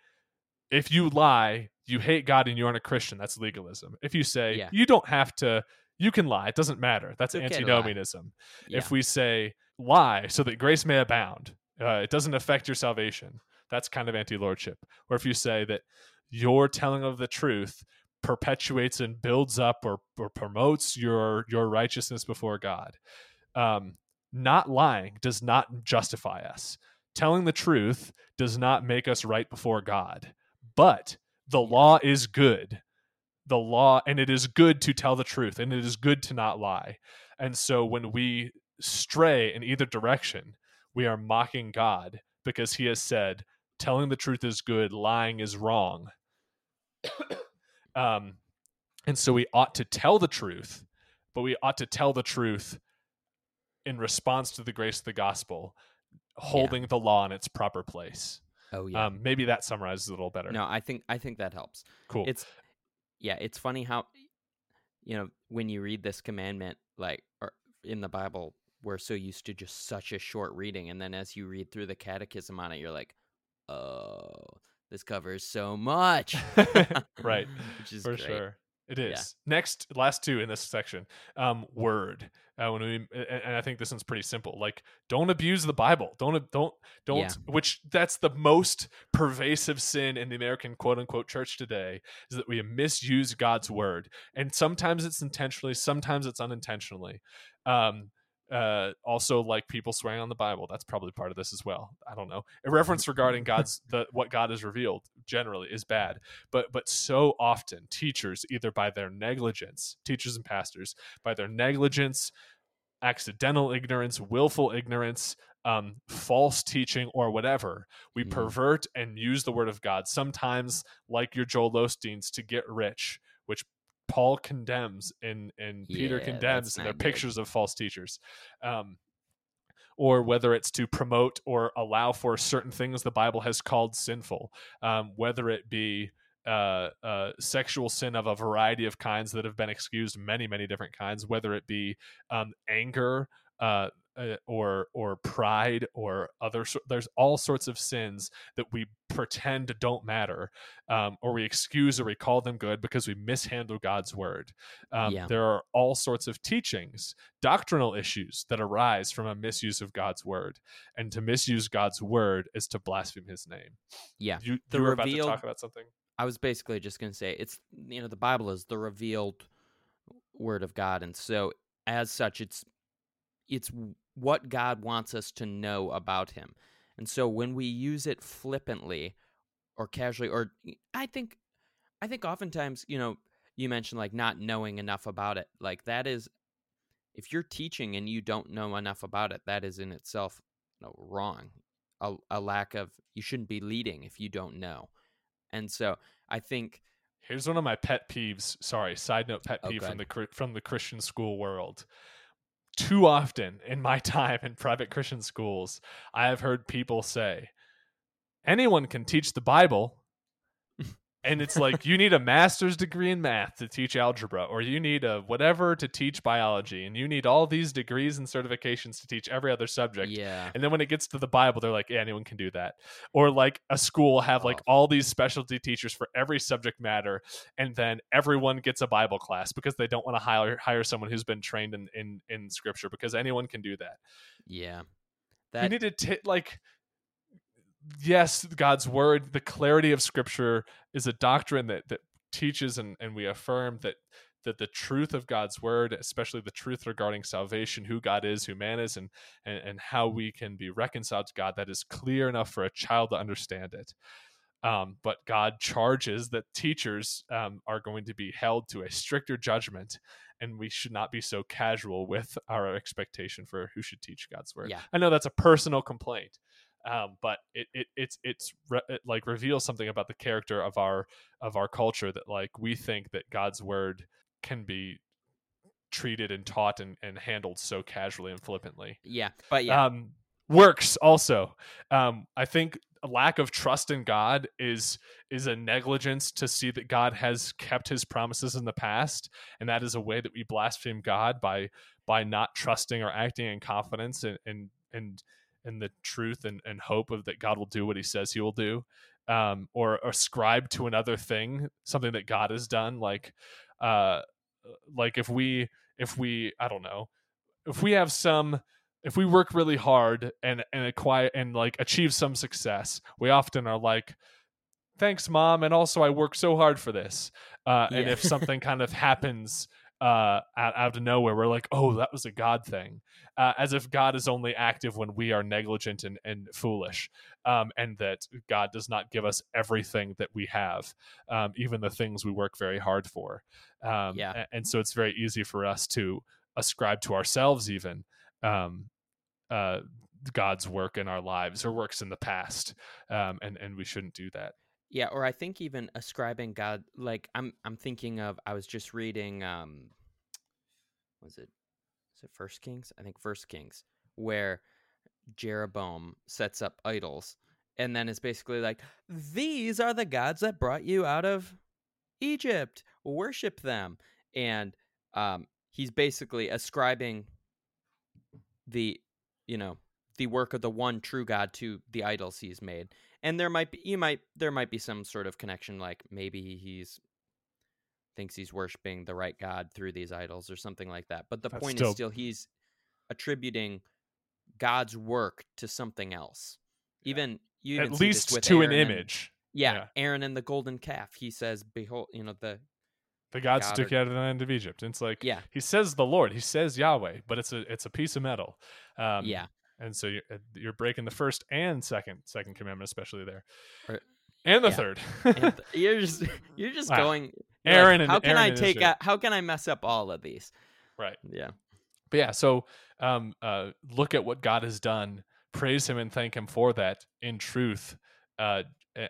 "If you lie, you hate God and you aren't a Christian," that's legalism. If you say, Yeah. "You don't have to," you can lie. It doesn't matter. That's okay antinomianism. yeah. If we say, "Lie so that grace may abound," uh, it doesn't affect your salvation. That's kind of anti-lordship. Or if you say that your telling of the truth perpetuates and builds up or, or promotes your your righteousness before God. Um, not lying does not justify us. Telling the truth does not make us right before God. But the law is good. The law, and it is good to tell the truth, and it is good to not lie. And so when we stray in either direction, we are mocking God because He has said, telling the truth is good, lying is wrong. Um, and so we ought to tell the truth, but we ought to tell the truth in response to the grace of the gospel, holding the law in its proper place. oh yeah. Um, maybe that summarizes it a little better. no, I think I think that helps. cool. It's yeah, it's funny how you know when you read this commandment like or in the Bible we're so used to just such a short reading and then as you read through the catechism on it you're like, "Oh, this covers so much." [LAUGHS] Right, [LAUGHS] Which is for great. sure it is Yeah. next last two in this section um word uh, when we and, i think this one's pretty simple like don't abuse the bible don't don't don't Yeah. which that's the most pervasive sin in the american quote unquote church today is that we misuse god's word and sometimes it's intentionally sometimes it's unintentionally um uh also like people swearing on the bible that's probably part of this as well i don't know a reference regarding god's [LAUGHS] the what god has revealed generally is bad but but so often teachers either by their negligence teachers and pastors by their negligence accidental ignorance willful ignorance um, false teaching or whatever we Mhm. pervert and use the word of god sometimes like your joel osteens to get rich paul condemns and and peter Yeah, condemns that's and they're good. pictures of false teachers um, or whether it's to promote or allow for certain things the Bible has called sinful, um, whether it be uh, uh, sexual sin of a variety of kinds that have been excused, many, many different kinds, whether it be um, anger. Uh, uh, or or pride or other there's all sorts of sins that we pretend don't matter um, or we excuse or we call them good because we mishandle god's word um, Yeah. there are all sorts of teachings doctrinal issues that arise from a misuse of god's word and to misuse god's word is to blaspheme his name Yeah. you, The you were about to talk about something I was basically just going to say it's you know the Bible is the revealed word of God and so as such it's it's what God wants us to know about him. And so when we use it flippantly or casually or I think I think oftentimes, you know, you mentioned like not knowing enough about it. Like that is if you're teaching and you don't know enough about it, that is in itself no, wrong. A, a lack of you shouldn't be leading if you don't know. And so I think Here's one of my pet peeves. Sorry, side note pet Oh, peeve from the from the Christian school world. Too often in my [LAUGHS] time in private Christian schools, I have heard people say, "Anyone can teach the Bible." And it's like you need a master's degree in math to teach algebra, or you need a whatever to teach biology, and you need all these degrees and certifications to teach every other subject. yeah. And then when it gets to the Bible, they're like, yeah, anyone can do that. Or like a school have like Oh. all these specialty teachers for every subject matter, and then everyone gets a Bible class because they don't want to hire hire someone who's been trained in in, in Scripture because anyone can do that. Yeah. you need to t- like. Yes, God's word, the clarity of Scripture is a doctrine that that teaches and, and we affirm that that the truth of God's word, especially the truth regarding salvation, who God is, who man is, and, and and how we can be reconciled to God, that is clear enough for a child to understand it. Um, but God charges that teachers um, are going to be held to a stricter judgment, and we should not be so casual with our expectation for who should teach God's word. Yeah. I know that's a personal complaint, um, but it, it it's it's re- it like reveals something about the character of our of our culture that like we think that God's word can be treated and taught and, and handled so casually and flippantly. yeah. But yeah. Um, works also. Um, I think a lack of trust in God is is a negligence to see that God has kept His promises in the past, and that is a way that we blaspheme God by by not trusting or acting in confidence and and and in the truth and, and hope of that God will do what He says He will do, um, or ascribe to another thing something that God has done, like uh, like if we if we I don't know if we have some if we work really hard and and acquire and like achieve some success we often are like thanks mom and also i worked so hard for this uh, and if something kind of happens uh, out, out of nowhere we're like oh that was a god thing uh, as if god is only active when we are negligent and, and foolish um, and that god does not give us everything that we have um, even the things we work very hard for um, Yeah. a- and so it's very easy for us to ascribe to ourselves even um, uh, God's work in our lives or works in the past, um, and and we shouldn't do that. Yeah, or I think even ascribing God like I'm I'm thinking of I was just reading um was it is it First Kings? I think First Kings, where Jeroboam sets up idols and then is basically like, These are the gods that brought you out of Egypt. Worship them. And um he's basically ascribing the you know, the work of the one true God to the idols he's made and there might be you might there might be some sort of connection like maybe he's thinks he's worshiping the right god through these idols or something like that but the That's point is still he's attributing god's work to something else even you even At least to an Aaron and- image. yeah, yeah. aaron and the golden calf he says behold you know the The gods God took you out of the land of Egypt. And it's like yeah he says the Lord, he says Yahweh, but it's a it's a piece of metal. Um, yeah and so you're, uh, you're breaking the first and second second commandment, especially there, Or- and the yeah. third. and th- [LAUGHS] you're just you're just Wow. going you're like, Aaron and how can Aaron i take out how can i mess up all of these right. yeah But yeah, so um, uh, look at what God has done, praise Him, and thank Him for that in truth. Uh,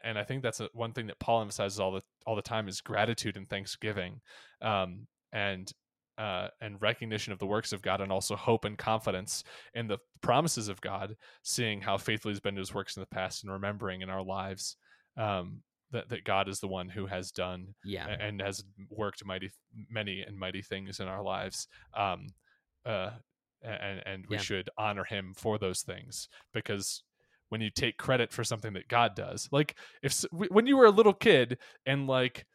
and I think that's a, one thing that Paul emphasizes all the all the time is gratitude and thanksgiving, um, and uh, and recognition of the works of God, and also hope and confidence in the promises of God, seeing how faithful He's been to His works in the past, and remembering in our lives um, that that God is the one who has done yeah and has worked mighty many and mighty things in our lives um uh and and we Yeah. should honor him for those things because when you take credit for something that god does like if when you were a little kid and like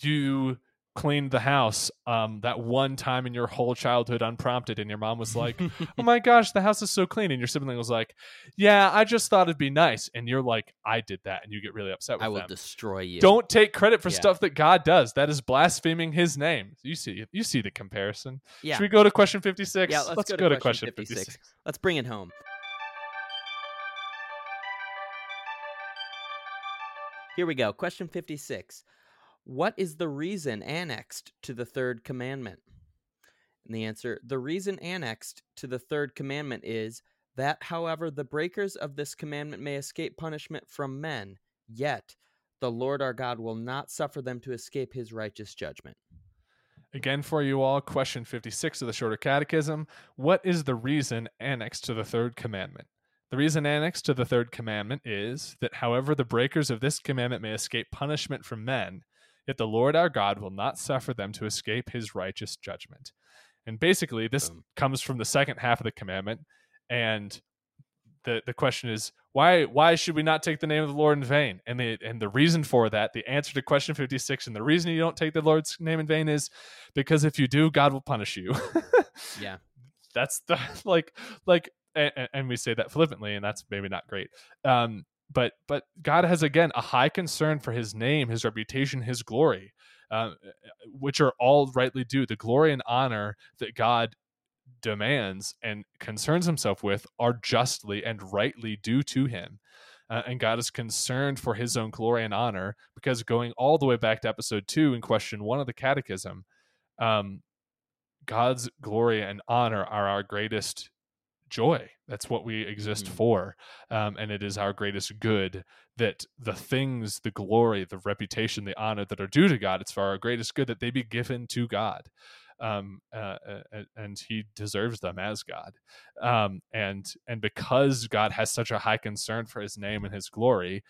you cleaned the house um that one time in your whole childhood unprompted and your mom was [LAUGHS] like oh my gosh the house is so clean and your sibling was like yeah i just thought it'd be nice and you're like i did that and you get really upset with i will them destroy you don't take credit for Yeah. stuff that God does. That is blaspheming His name. You see, you see the comparison. yeah Should we go to question fifty six? Yeah, let's, go, to, question 56. 56. Let's bring it home. Here we go. Question 56. What is the reason annexed to the third commandment? And the answer the reason annexed to the third commandment is that, however, the breakers of this commandment may escape punishment from men, yet the Lord our God will not suffer them to escape his righteous judgment. Again, for you all, question 56 of the Shorter Catechism What is the reason annexed to the third commandment? The reason annexed to the third commandment is that, however, the breakers of this commandment may escape punishment from men, yet the Lord our God will not suffer them to escape his righteous judgment. And basically, this Boom. comes from the second half of the commandment. And the, the question is why why should we not take the name of the Lord in vain? And the and the reason for that, the answer to question 56 and the reason you don't take the Lord's name in vain is because if you do, God will punish you. [LAUGHS] Yeah. that's the [LAUGHS] like like and, and we say that flippantly and that's maybe not great. Um but but God has again a high concern for his name, his reputation, his glory. Uh, which are all rightly due. The glory and honor that God demands and concerns himself with are justly and rightly due to him. Uh, and God is concerned for his own glory and honor because going all the way back to episode two in question one of the catechism, um, God's glory and honor are our greatest joy. That's what we exist Mhm. for. Um, and it is our greatest good that the things, the glory, the reputation, the honor that are due to God, it's for our greatest good that they be given to God. Um, uh, uh, and he deserves them as God. Um, and and because God has such a high concern for his name and his glory,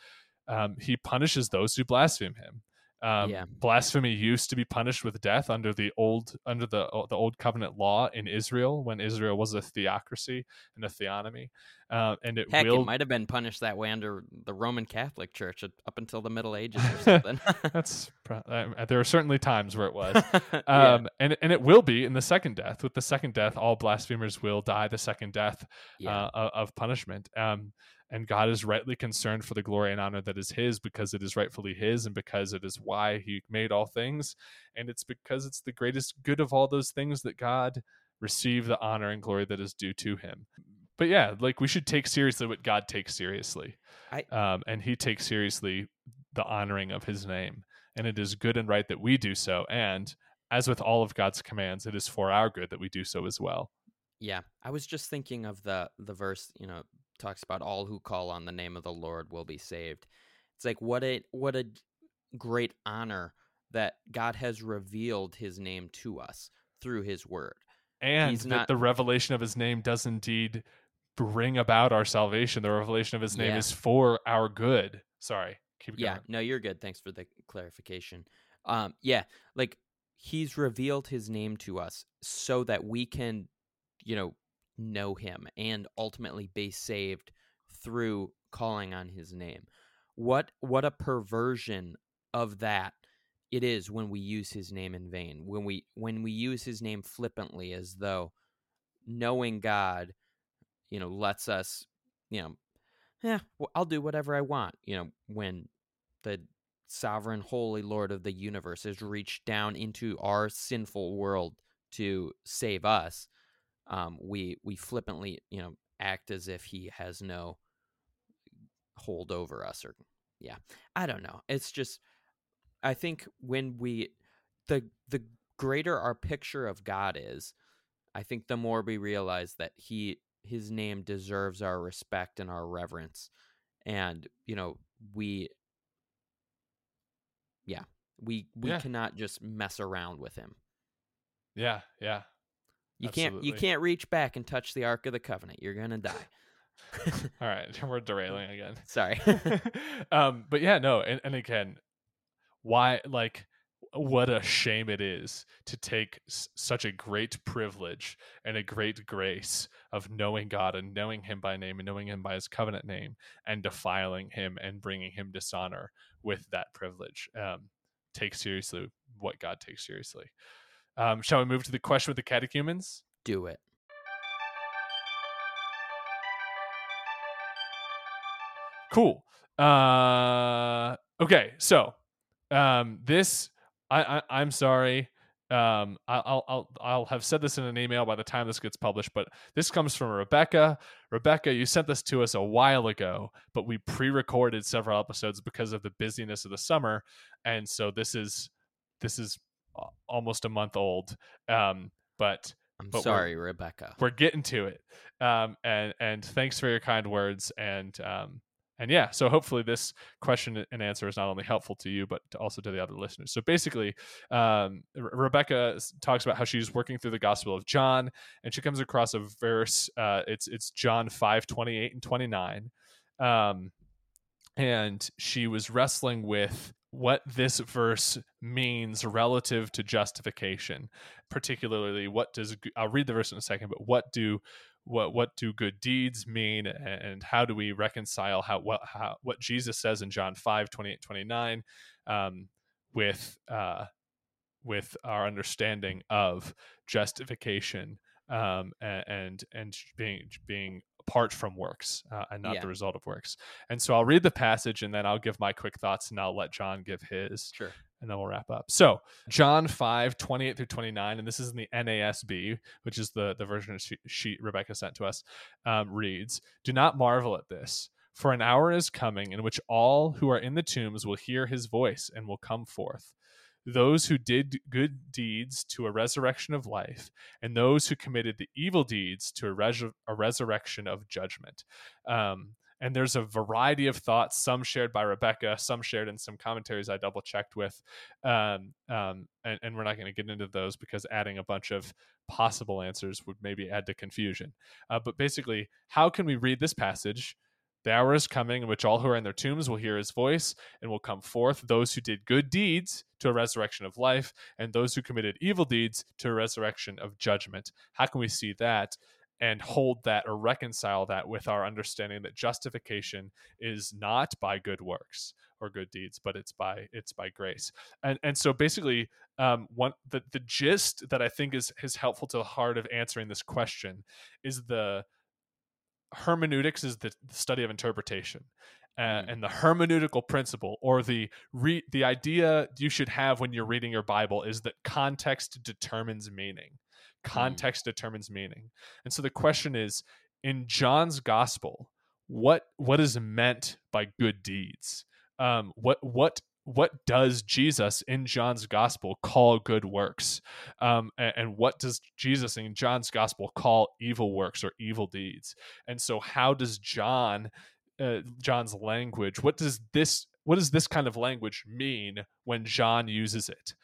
um, he punishes those who blaspheme him. Um, Yeah. Blasphemy used to be punished with death under the old under the the old covenant law in Israel when Israel was a theocracy and a theonomy, uh, and it Heck, will it might have been punished that way under the Roman Catholic Church up until the Middle Ages or [LAUGHS] something. That's uh, there are certainly times where it was. [LAUGHS] Yeah. Um, and and it will be in the second death. With the second death, all blasphemers will die the second death yeah. uh, of punishment. Um, and God is rightly concerned for the glory and honor that is His because it is rightfully His and because it is why He made all things. And it's because it's the greatest good of all those things that God receive the honor and glory that is due to Him. But yeah, like we should take seriously what God takes seriously. I- um, and He takes seriously the honoring of His name. And it is good and right that we do so. And as with all of God's commands, it is for our good that we do so as well. Yeah, I was just thinking of the the verse, you know, talks about all who call on the name of the Lord will be saved. It's like what a what a great honor that God has revealed his name to us through his word. and He's that not- the revelation of his name does indeed bring about our salvation. The revelation of his name Yeah. is for our good. Sorry, keep going. Yeah, going. no, you're good. Thanks for the clarification. Um yeah, like he's revealed his name to us so that we can, you know, know him and ultimately be saved through calling on his name. What what a perversion of that it is when we use his name in vain. When we when we use his name flippantly as though knowing God, you know, lets us, you know, yeah, well, I'll do whatever I want, you know, when the sovereign holy lord of the universe has reached down into our sinful world to save us um, we we flippantly you know act as if he has no hold over us or yeah i don't know it's just i think when we the the greater our picture of god is i think the more we realize that he his name deserves our respect and our reverence and you know we yeah we we Yeah. cannot just mess around with him Yeah, yeah. You can't you can't reach back and touch the ark of the covenant you're gonna die [LAUGHS] All right, [LAUGHS] we're derailing again. [LAUGHS] sorry um, but yeah, no, and, and again, why like what a shame it is to take s- such a great privilege and a great grace of knowing God and knowing Him by name and knowing Him by His covenant name and defiling Him and bringing Him dishonor with that privilege. Um, take seriously what God takes seriously. Um, shall we move to the question with the catechumens? do it Cool. Uh, okay, so um, this I, I I'm sorry. um, I'll, I'll I'll have said this in an email by the time this gets published, but this comes from Rebecca. Rebecca, you sent this to us a while ago, but we pre-recorded several episodes because of the busyness of the summer, and so this is this is almost a month old. Um, but I'm but sorry, Rebecca. We're getting to it. Um, and and thanks for your kind words and um, and yeah, so hopefully this question and answer is not only helpful to you, but also to the other listeners. So basically, um, Rebecca talks about how she's working through the Gospel of John, and she comes across a verse. Uh, it's it's John five twenty eight and twenty nine, um, and she was wrestling with what this verse means relative to justification. Particularly what does i'll read the verse in a second but what do what what do good deeds mean and how do we reconcile how what how what Jesus says in John 5 28 29 um, with uh, with our understanding of justification um, and and being being apart from works uh, and not yeah. the result of works. And so I'll read the passage and then I'll give my quick thoughts and I'll let John give his. Sure and then we'll wrap up. So, John 5, 28 through 29, and this is in the NASB, which is the, the version of sheet Rebecca sent to us, um, reads Do not marvel at this, for an hour is coming in which all who are in the tombs will hear his voice and will come forth. Those who did good deeds to a resurrection of life, and those who committed the evil deeds to a, res- a resurrection of judgment. Um, and there's a variety of thoughts some shared by rebecca some shared in some commentaries i double checked with um, um, and, and, we're not going to get into those because adding a bunch of possible answers would maybe add to confusion uh, but basically how can we read this passage the hour is coming in which all who are in their tombs will hear his voice and will come forth those who did good deeds to a resurrection of life and those who committed evil deeds to a resurrection of judgment. How can we see that and hold that or reconcile that with our understanding that justification is not by good works or good deeds but it's by it's by grace? And and so basically um one the the gist that i think is is helpful to the heart of answering this question is the hermeneutics is the, study of interpretation uh, mm. and the hermeneutical principle or the re- the idea you should have when you're reading your bible is that context determines meaning Mm. context mm. determines meaning and so the question is in john's gospel what what is meant by good deeds um what what what does jesus in john's gospel call good works? Um and, and what does jesus in john's gospel call evil works or evil deeds? And so how does john uh, john's language what does this what does this kind of language mean when john uses it?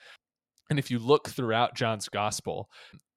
And if you look throughout John's gospel,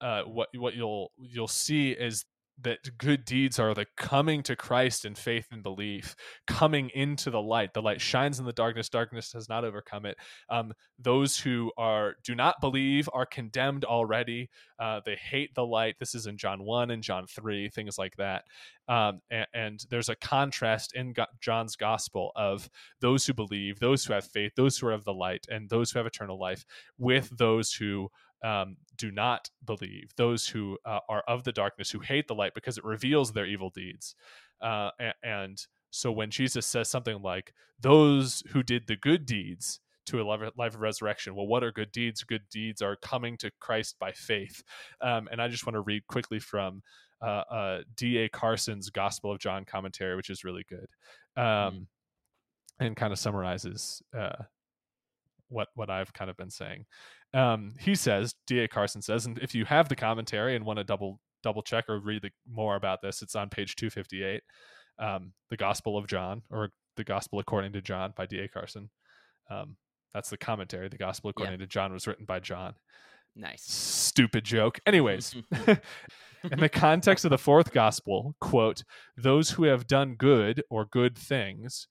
uh, what what you'll you'll see is that good deeds are the coming to Christ in faith and belief, coming into the light. The light shines in the darkness; darkness has not overcome it. Um, those who are do not believe are condemned already. Uh, they hate the light. This is in John one and John three, things like that. Um, and, and, there's a contrast in Go- John's gospel of those who believe, those who have faith, those who are of the light, and those who have eternal life, with those who um, do not believe, those who uh, are of the darkness, who hate the light because it reveals their evil deeds. Uh, and, and, so when Jesus says something like, those who did the good deeds to a life of resurrection, well, what are good deeds? Good deeds are coming to Christ by faith. Um, and I just want to read quickly from uh, uh D.A. Carson's Gospel of John commentary, which is really good. Um, mm. And kind of summarizes uh, what what I've kind of been saying. Um, he says, D.A. Carson says, and if you have the commentary and want to double double check or read the, more about this, it's on page 258, um, the Gospel of John or the Gospel according to John by D.A. Carson. Um, that's the commentary. The Gospel according yeah. to John was written by John. Nice. Stupid joke. Anyways, [LAUGHS] [LAUGHS] in the context of the fourth gospel, quote, those who have done good or good things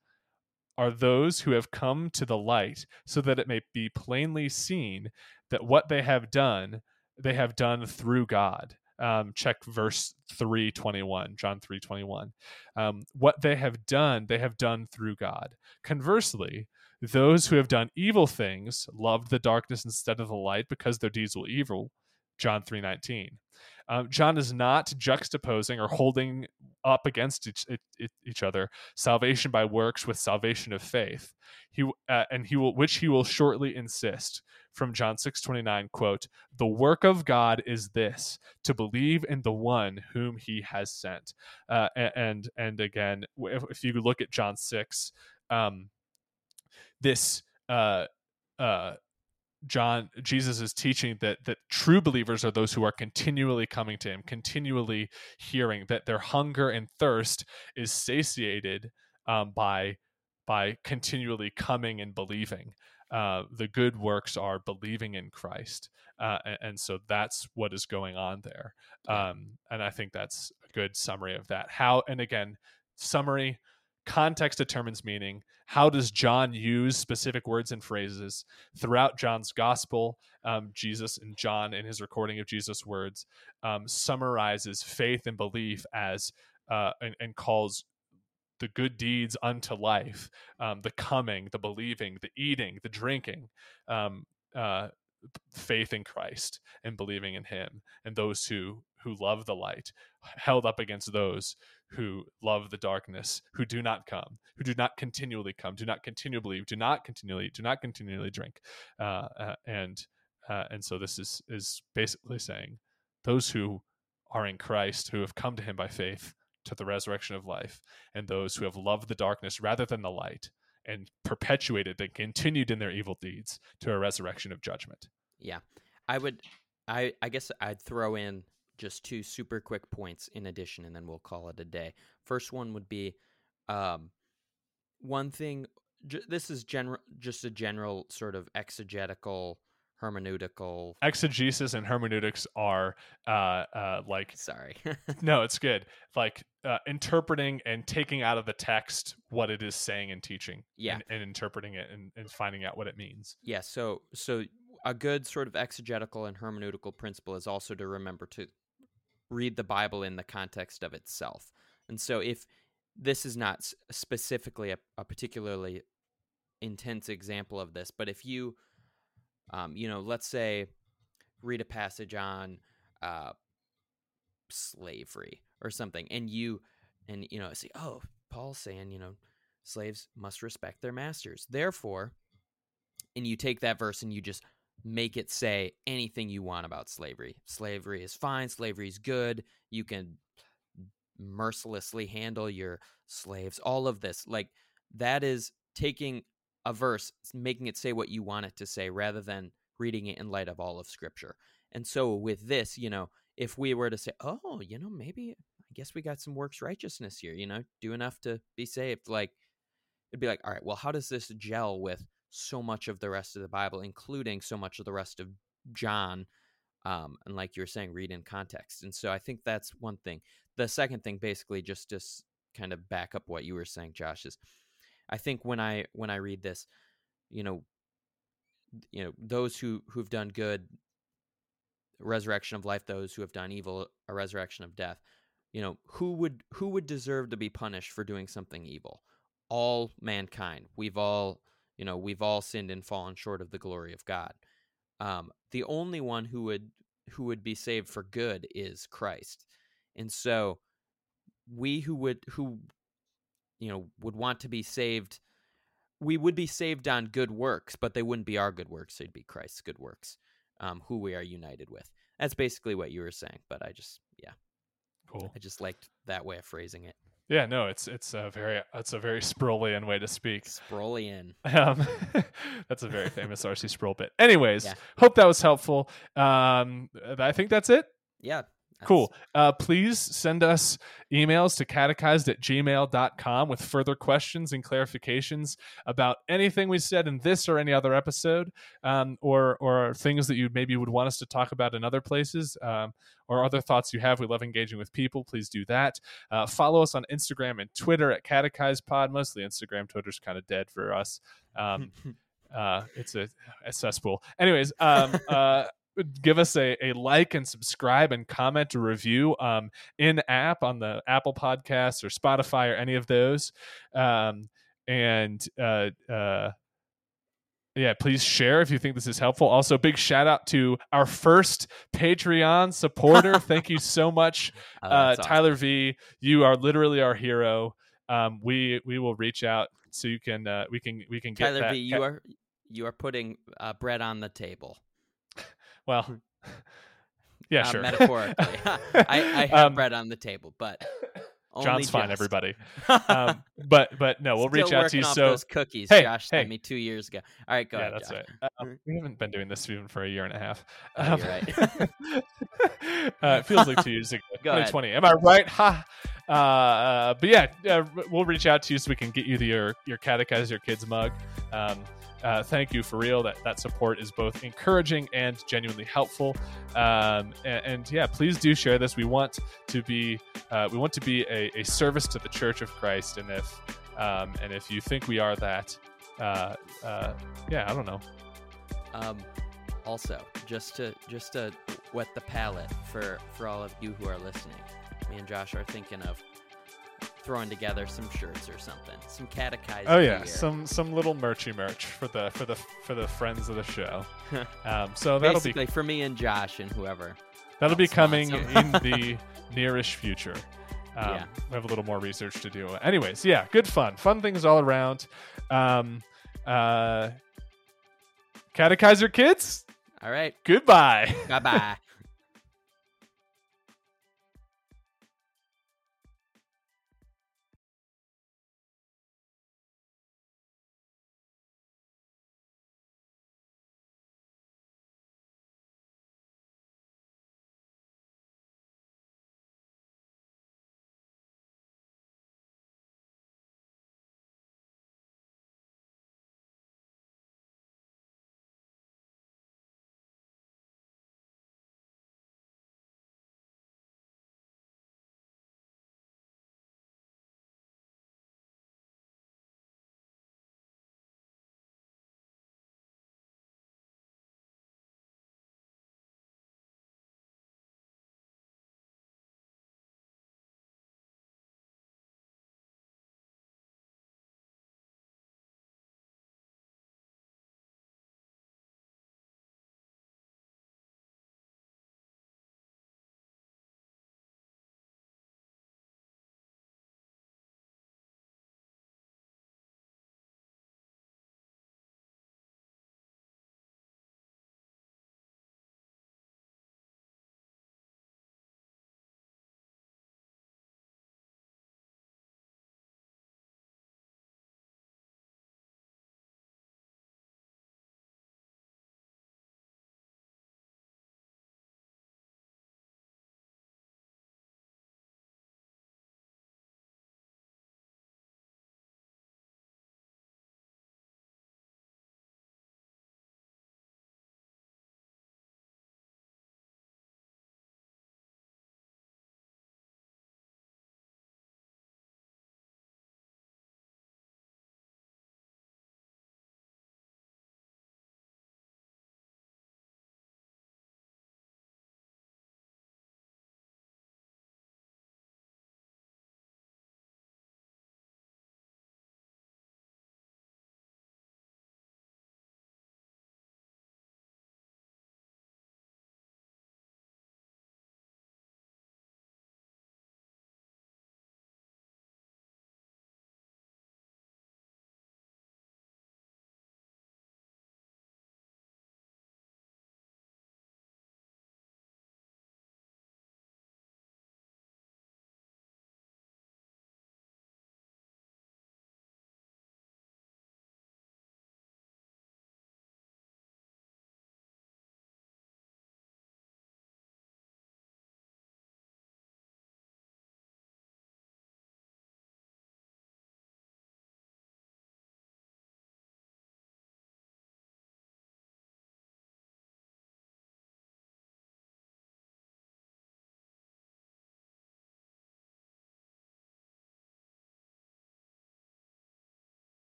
are those who have come to the light so that it may be plainly seen that what they have done they have done through god. Um, check verse 321 john 321 um, what they have done they have done through god. Conversely those who have done evil things loved the darkness instead of the light because their deeds were evil john 319 um, john is not juxtaposing or holding up against each, each other salvation by works with salvation of faith. He uh, and he will which he will shortly insist from john 6 29 quote the work of god is this to believe in the one whom he has sent. Uh, and and again if, if, you look at john 6 um, this uh, uh, John Jesus is teaching that that true believers are those who are continually coming to him, continually hearing that their hunger and thirst is satiated um, by by continually coming and believing. Uh, the good works are believing in Christ, uh, and, and, so that's what is going on there. Um, and I think that's a good summary of that. How and again, summary context determines meaning. How does john use specific words and phrases throughout john's gospel um, jesus and john in his recording of jesus words um, summarizes faith and belief as uh, and, and, calls the good deeds unto life um, the coming the believing the eating the drinking um, uh, faith in christ and believing in him and those who who love the light held up against those who love the darkness, who do not come, who do not continually come, do not continually do not continually, do not continually drink, uh, uh, and uh, and so this is is basically saying those who are in Christ, who have come to Him by faith to the resurrection of life, and those who have loved the darkness rather than the light, and perpetuated and continued in their evil deeds to a resurrection of judgment. Yeah, I would, I I guess I'd throw in just two super quick points in addition, and then we'll call it a day. First one would be um, one thing. J- this is general, just a general sort of exegetical hermeneutical exegesis and hermeneutics are uh uh like sorry [LAUGHS] no it's good like uh, interpreting and taking out of the text what it is saying and teaching yeah and, and interpreting it and, and finding out what it means yeah so so a good sort of exegetical and hermeneutical principle is also to remember to read the Bible in the context of itself. And so if this is not specifically a, a particularly intense example of this, but if you, um, you know, let's say read a passage on uh, slavery or something, and you, and you know, say, oh, Paul's saying, you know, slaves must respect their masters. Therefore, and you take that verse and you just make it say anything you want about slavery. Slavery is fine, slavery is good. You can mercilessly handle your slaves. All of this, like that is taking a verse, making it say what you want it to say rather than reading it in light of all of scripture. And so with this, you know, if we were to say, "Oh, you know, maybe I guess we got some works righteousness here, you know, do enough to be saved." Like it'd be like, "All right, well, how does this gel with so much of the rest of the Bible, including so much of the rest of John. Um, and like you were saying, read in context. And so I think that's one thing. The second thing, basically, just to kind of back up what you were saying, Josh, is I think when I when I read this, you know, you know, those who who've done good, resurrection of life; those who have done evil, a resurrection of death. You know, who would who would deserve to be punished for doing something evil? All mankind. We've all you know, we've all sinned and fallen short of the glory of God. Um, the only one who would who would be saved for good is Christ. And so we who would who you know would want to be saved we would be saved on good works, but they wouldn't be our good works, they'd be Christ's good works, um, who we are united with. That's basically what you were saying, but I just yeah. Cool. I just liked that way of phrasing it. Yeah, no, it's it's a very it's a very [LAUGHS] Sproullian way to speak. Sproullian. [LAUGHS] Um, [LAUGHS] that's a very famous R.C. Sproul bit. Anyways, yeah. hope that was helpful. Um, I think that's it. Yeah, Cool. Uh, please send us emails to catechized at gmail.com with further questions and clarifications about anything we said in this or any other episode, um, or, or things that you maybe would want us to talk about in other places, um, or other thoughts you have. We love engaging with people. Please do that. Uh, follow us on Instagram and Twitter at catechized pod. Mostly Instagram, Twitter's kind of dead for us. Um, [LAUGHS] uh, it's a, a cesspool. Anyways, um, [LAUGHS] uh, give us a, a like and subscribe and comment a review um, in app on the Apple Podcasts or Spotify or any of those. Um, and uh, uh, yeah, please share if you think this is helpful. Also, big shout out to our first Patreon supporter. [LAUGHS] Thank you so much, Oh, uh, that's awesome. Tyler V. You are literally our hero. Um, we we will reach out so you can uh, we can we can get Tyler that. V, you are you are putting uh, bread on the table. Well, [LAUGHS] yeah, uh, sure. Metaphorically, [LAUGHS] I, I [LAUGHS] have Um, bread on the table, but [COUGHS] only John's fine, just. everybody. Um, but but no, we'll reach out to you. So those cookies Hey, Josh hey. sent me two years ago. All right, go yeah, ahead. that's Josh. right. Um, we haven't been doing this even for a year and a half. Oh, Um, you're right. uh, it feels like two years ago. Go ahead. 2020. Am I right? Ha. Uh, uh, but yeah, uh, we'll reach out to you so we can get you the, your your catechize your kids mug. Um, uh, thank you for real. That that support is both encouraging and genuinely helpful. Um, and, and yeah, please do share this. We want to be uh, we want to be a, a service to the Church of Christ, and if um, and if you think we are that, uh, uh, yeah, I don't know. Um, also, just to just to whet the palate for for all of you who are listening, me and Josh are thinking of throwing together some shirts or something, some catechized Oh yeah, some some little merchy merch for the for the for the friends of the show. [LAUGHS] um, so that'll be for me and Josh and whoever. that'll be coming in the [LAUGHS] nearish future. Um, Yeah. we have a little more research to do. Anyways, yeah, good fun, fun things all around. Um, uh, catechize your kids. All right, Goodbye. bye bye.